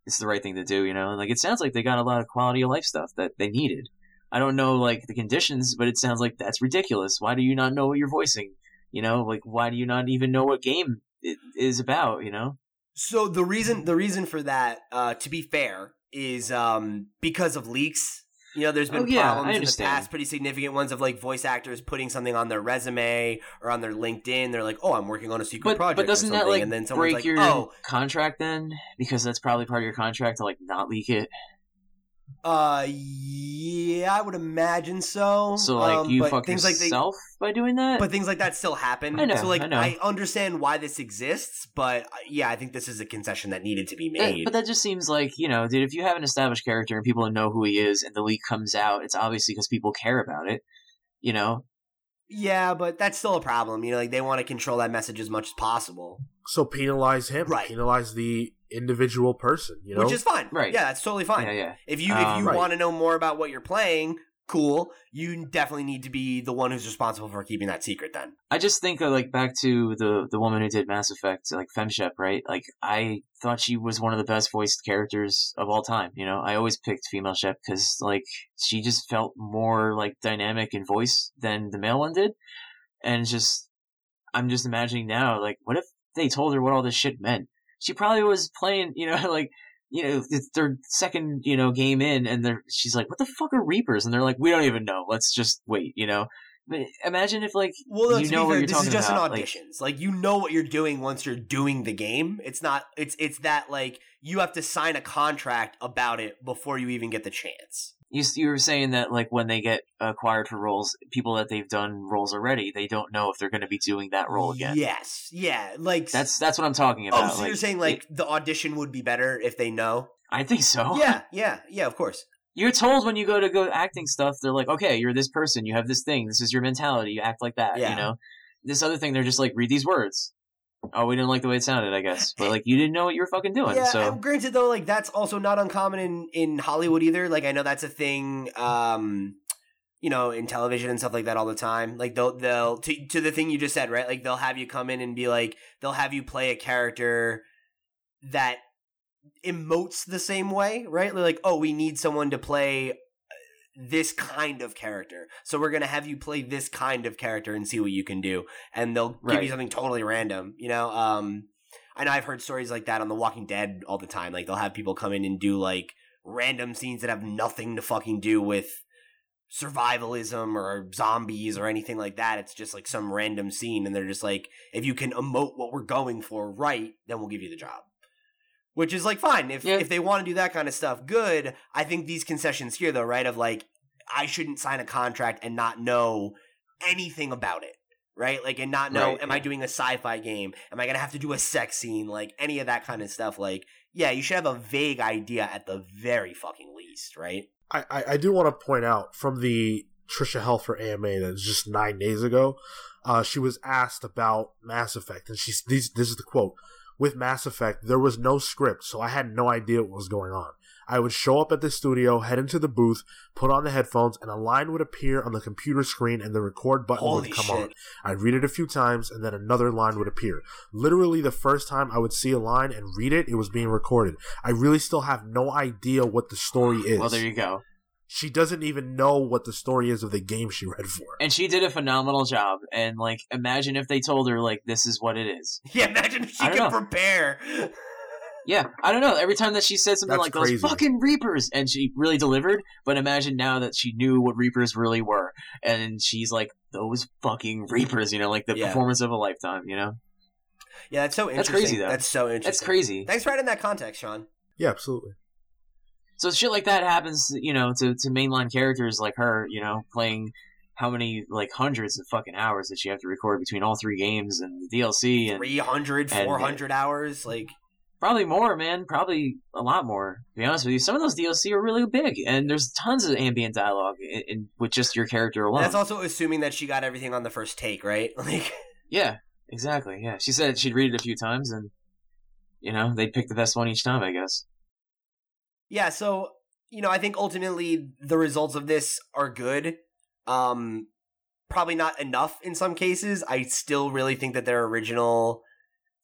it's the right thing to do. You know, like it sounds like they got a lot of quality of life stuff that they needed. I don't know like the conditions, but it sounds like that's ridiculous. Why do you not know what you're voicing? You know, like why do you not even know what game it is about? You know. So the reason the reason for that, uh, to be fair, is um, because of leaks. You know, there's been Oh, yeah, problems in the past, pretty significant ones of like voice actors putting something on their resume or on their LinkedIn. They're like, "Oh, I'm working on a secret But project," but doesn't or that like and then break like, your "Oh, contract then? Because that's probably part of your contract to like not leak it. Uh, yeah, I would imagine so." So like Um, you but fuck things like they, yourself by doing that. but things like that still happen. I know, so like I know. understand why this exists, but uh, yeah, I think this is a concession that needed to be That- made. but that just seems like you know, dude. If you have an established character and people know who he is, and the leak comes out, it's obviously because people care about it. You know, yeah, but that's still a problem. You know, like they want to control that message as much as possible, So penalize him. Right. Penalize the individual person. You know. which is fine. Right. Yeah, that's totally fine. yeah, yeah. If you Um, if you Right. want to know more about what you're playing, cool. You definitely need to be the one who's responsible for keeping that secret. Then. I just think of like back to the the woman who did Mass Effect, like Femshep, right? Like I thought she was one of the best voiced characters of all time. You know, I always picked female Shep because like she just felt more like dynamic in voice than the male one did, and just I'm just imagining now, like what if they told her what all this shit meant? She probably was playing, you know, [LAUGHS] like. You know, it's their second, you know, game in, and they're she's like, "What the fuck are Reapers?" And they're like, "We don't even know. Let's just wait." You know, but imagine if like Well, no, you know be what you're this is talking just about, an like- auditions. Like, you know what you're doing once you're doing the game. It's not. It's it's that like you have to sign a contract about it before you even get the chance. You you were saying that like when they get acquired for roles, people that they've done roles already, they don't know if they're going to be doing that role again. Yes. Yeah. Like That's that's what I'm talking Oh, about. so you're saying like the audition would be better if they know? I think so. Yeah. Yeah. Yeah. Of course. You're told when you go to go acting stuff, they're like, okay, you're this person, you have this thing, this is your mentality, you act like that. Yeah. You know, this other thing, they're just like, read these words. Oh, we didn't like the way it sounded, I guess, but like you didn't know what you were fucking doing. Yeah, so granted though, like that's also not uncommon in in Hollywood either. Like I know that's a thing. Um, you know, in television and stuff like that all the time. Like they'll they'll to, to the thing you just said, right? Like they'll have you come in and be like, they'll have you play a character that emotes the same way, right? They're like, oh, we need someone to play this kind of character. So we're going to have you play this kind of character and see what you can do. And they'll give you something totally random, you know? Um I know I've heard stories like that on The Walking Dead all the time. Like they'll have people come in and do like random scenes that have nothing to fucking do with survivalism or zombies or anything like that. It's just like some random scene and they're just like if you can emote what we're going for right, then we'll give you the job. Which is like fine. If Yeah. if they want to do that kind of stuff, good. I think these concessions here though, right, of like I shouldn't sign a contract and not know anything about it. Right? Like and not know Right, am I doing a sci-fi game? Am I going to have to do a sex scene? Like any of that kind of stuff like yeah, you should have a vague idea at the very fucking least, right? I, I, I do want to point out from the Tricia Helfer AMA that was just nine days ago, uh, she was asked about Mass Effect, and she's this, this is the quote: "With Mass Effect, there was no script, so I had no idea what was going on. I would show up at the studio, head into the booth, put on the headphones, and a line would appear on the computer screen, and the record button Holy would come shit. on. I'd read it a few times, and then another line would appear. Literally, the first time I would see a line and read it, it was being recorded. I really still have no idea what the story is." well, there you go. She doesn't even know what the story is of the game she read for. And she did a phenomenal job. And like, imagine if they told her like, this is what it is. [LAUGHS] Yeah, imagine if she I could know. prepare. Yeah, I don't know. Every time that she said something That's like crazy. those fucking Reapers, and she really delivered. But imagine now that she knew what Reapers really were, and she's like those fucking Reapers. You know, like the Yeah. performance of a lifetime. You know, Yeah, that's so interesting. That's crazy, though. That's so interesting. that's crazy. Thanks for adding that context, Sean. Yeah, absolutely. So shit like that happens, you know, to to mainline characters like her. You know, playing how many like hundreds of fucking hours that she have to record between all three games and the DLC and 300, and- 400 hours. Like, Probably more, man. Probably a lot more. To be honest with you, some of those DLC are really big, and there's tons of ambient dialogue in, in, with just your character alone. that's also assuming that she got everything on the first take, right? [LAUGHS] Like, yeah, exactly. Yeah, she said she'd read it a few times, and you know they'd pick the best one each time. I guess. Yeah, so, you know, I think ultimately the results of this are good. Um, probably not enough in some cases. I still really think that their original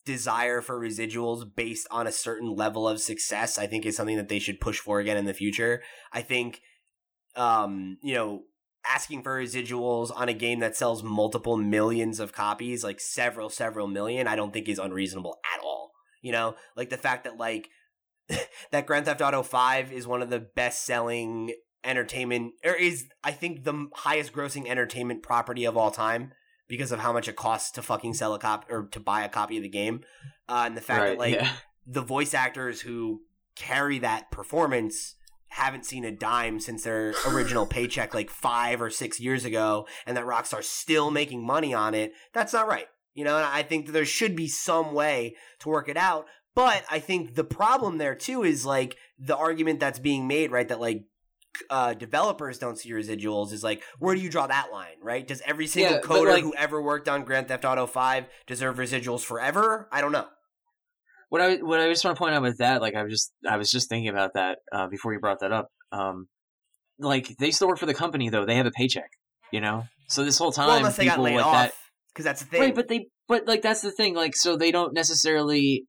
desire for residuals based on a certain level of success, I think is something that they should push for again in the future. I think, um, you know, asking for residuals on a game that sells multiple millions of copies, like several, several million, I don't think is unreasonable at all. You know, like the fact that like [LAUGHS] that Grand Theft Auto 5 is one of the best selling entertainment or is I think the highest grossing entertainment property of all time because of how much it costs to fucking sell a copy or to buy a copy of the game. Uh, and the fact Right, that like yeah. the voice actors who carry that performance haven't seen a dime since their [LAUGHS] original paycheck like five or six years ago, and that Rockstar's still making money on it. That's not right. You know, and I think that there should be some way to work it out. But I think the problem there too is like the argument that's being made, right? That like uh, developers don't see residuals is like, where do you draw that line, right? Does every single Yeah, coder like- who ever worked on Grand Theft Auto 5 deserve residuals forever? I don't know. what I what I just want to point out with that, like I was just I was just thinking about that uh, before you brought that up. Um, like they still work for the company though; they have a paycheck, you know. So this whole time, well, unless they got laid off, that, because that's the thing. right? But they, but like that's the thing. Like, so they don't necessarily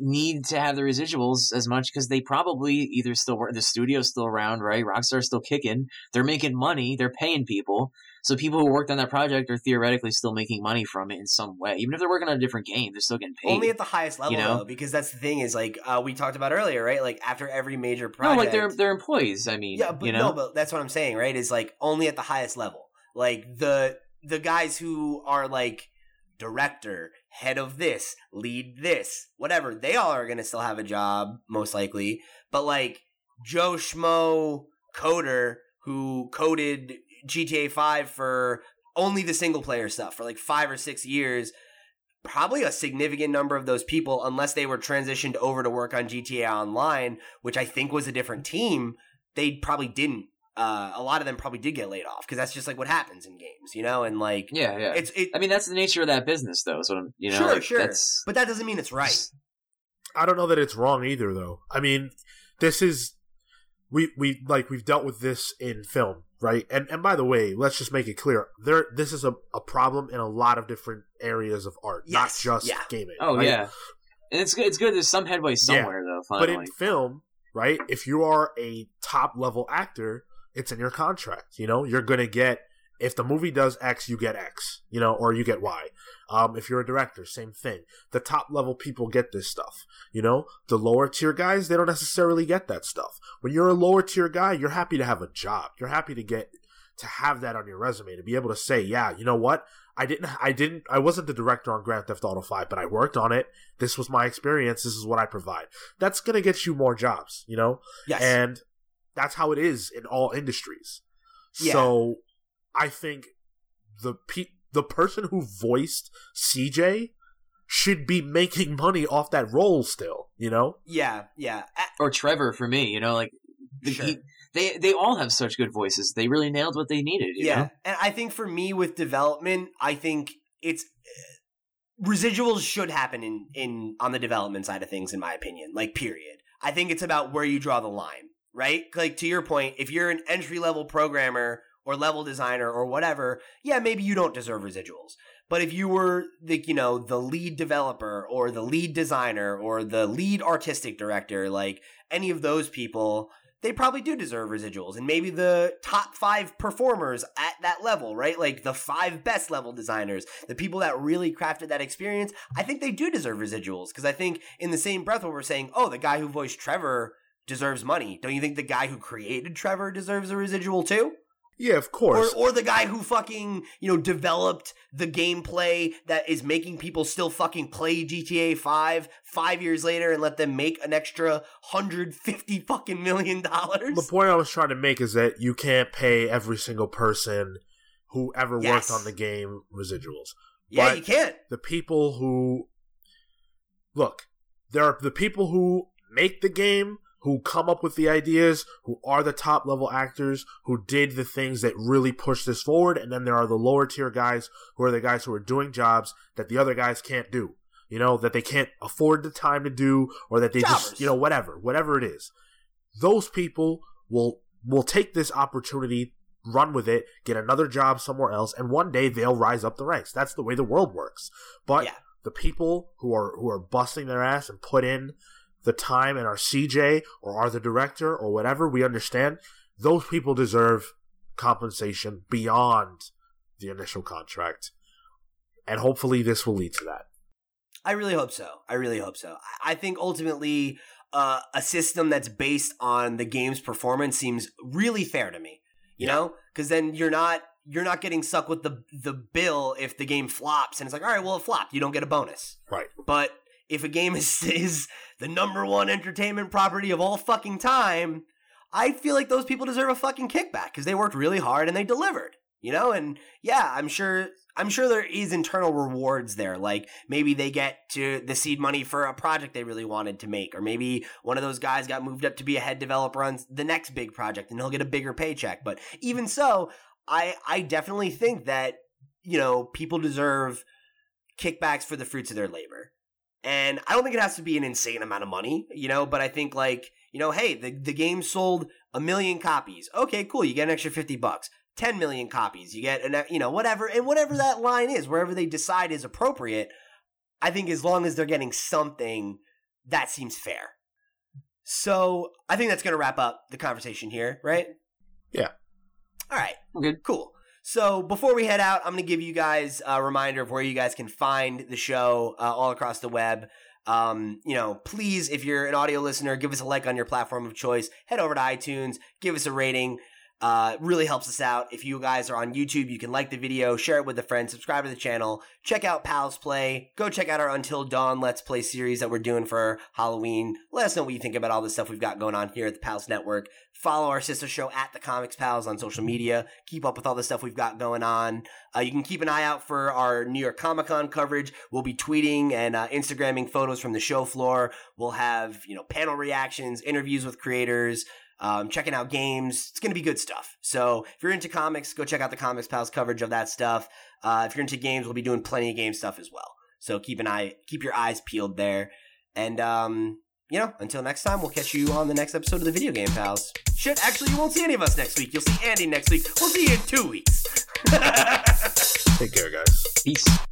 need to have the residuals as much because they probably either still work. The studio's still around, right? Rockstar's still kicking. They're making money. They're paying people. So people who worked on that project are theoretically still making money from it in some way, even if they're working on a different game. They're still getting paid. Only at the highest level, you know? though, because that's the thing is like uh, we talked about earlier, right? Like after every major no, project, like they're they're employees. I mean, yeah, but you know, no, but that's what I'm saying, right? Is like only at the highest level. Like the the guys who are like director, head of this, lead this, whatever, they all are gonna still have a job, most likely. But like Joe Schmo coder who coded GTA 5 for only the single player stuff for like five or six years. Probably a significant number of those people, unless they were transitioned over to work on GTA Online, which I think was a different team, they probably didn't. Uh, a lot of them probably did get laid off because that's just like what happens in games, you know. And like, yeah, yeah. it's it. I mean, that's the nature of that business, though. So you know, sure, like, sure, That's, but that doesn't mean it's right. I don't know that it's wrong either, though. I mean, this is we we like we've dealt with this in film, right? And and by the way, let's just make it clear: there this is a, a problem in a lot of different areas of art, not just yeah. gaming. Oh right? yeah, and it's good. It's good. There's some headway somewhere though. But in film, right? If you are a top level actor, it's in your contract. You know, you're gonna get if the movie does X, you get X. You know, or you get Y. Um, if you're a director, same thing. The top level people get this stuff. You know, the lower tier guys, they don't necessarily get that stuff. When you're a lower tier guy, you're happy to have a job. You're happy to get to have that on your resume to be able to say, yeah, you know what? I didn't, I didn't, I wasn't the director on Grand Theft Auto 5, but I worked on it. This was my experience. This is what I provide. That's going to get you more jobs, you know? Yes, And that's how it is in all industries. Yeah. So I think the pe- the person who voiced CJ should be making money off that role still, you know? yeah, yeah. Or Trevor for me. You know, like the, Sure. he, they they all have such good voices. They really nailed what they needed. You yeah know? and i think for me with development i think it's uh, residuals should happen in in on the development side of things in my opinion like period i think it's about where you draw the line right? Like to your point if you're an entry level programmer or level designer or whatever yeah maybe you don't deserve residuals. But if you were the you know the lead developer or the lead designer or the lead artistic director like any of those people they probably do deserve residuals. And maybe the top five performers at that level right? Like the five best level designers the people that really crafted that experience i think they do deserve residuals. Because i think in the same breath when we're saying oh the guy who voiced trevor deserves money don't you think the guy who created trevor deserves a residual too Yeah, of or, course. or the guy who fucking you know developed the gameplay that is making people still fucking play GTA 5 5 years later and let them make an extra 150 fucking million dollars the point I was trying to make is that you can't pay every single person who ever Yes. worked on the game residuals. yeah but- you can't the people who look there are the people who make the game who come up with the ideas who are the top level actors who did the things that really push this forward and then there are the lower tier guys who are the guys who are doing jobs that the other guys can't do you know that they can't afford the time to do or that they Jobbers. just you know whatever whatever it is those people will will take this opportunity run with it, get another job somewhere else, and one day they'll rise up the ranks. That's the way the world works. But Yeah. the people who are who are busting their ass and put in the time and are CJ or are the director or whatever, we understand those people deserve compensation beyond the initial contract. And hopefully this will lead to that. I really hope so. I really hope so. I- I think ultimately uh, a system that's based on the game's performance seems really fair to me. You Yeah. know, because then you're not you're not getting stuck with the the bill if the game flops and it's like, all right, well, it flopped. You don't get a bonus. Right. But if a game [LAUGHS] is is the number one entertainment property of all fucking time, I feel like those people deserve a fucking kickback because they worked really hard and they delivered. You know, and yeah, I'm sure I'm sure there is internal rewards there. Like maybe they get to the seed money for a project they really wanted to make, or maybe one of those guys got moved up to be a head developer on the next big project and he'll get a bigger paycheck. But even so, I I definitely think that you know people deserve kickbacks for the fruits of their labor. And I don't think it has to be an insane amount of money, you know, but I think like, you know, hey, the, the game sold a million copies. Okay, cool. You get an extra 50 bucks. 10 million copies. You get an, you know, whatever, and whatever that line is, wherever they decide is appropriate. I think as long as they're getting something, that seems fair. So I think that's going to wrap up the conversation here, right? Yeah. All right. Good. Cool. So before we head out, I'm going to give you guys a reminder of where you guys can find the show uh, all across the web. Um, you know, please, if you're an audio listener, give us a like on your platform of choice. Head over to iTunes, give us a rating. Uh, really helps us out. If you guys are on YouTube, you can like the video, share it with a friend, subscribe to the channel, check out Pals Play, go check out our Until Dawn Let's Play series that we're doing for Halloween. Let us know what you think about all the stuff we've got going on here at the Pals Network. Follow our sister show at the Comics Pals on social media. Keep up with all the stuff we've got going on. Uh, you can keep an eye out for our New York Comic Con coverage. We'll be tweeting and uh, Instagramming photos from the show floor. We'll have you know panel reactions, interviews with creators um, checking out games. It's going to be good stuff. So if you're into comics, go check out the Comics Pals coverage of that stuff. Uh, if you're into games, we'll be doing plenty of game stuff as well. So keep an eye, keep your eyes peeled there. And, um, you know, until next time, we'll catch you on the next episode of the Video Game Pals. Shit, actually, you won't see any of us next week. You'll see Andy next week. We'll see you in two weeks. [LAUGHS] Take care, guys. Peace.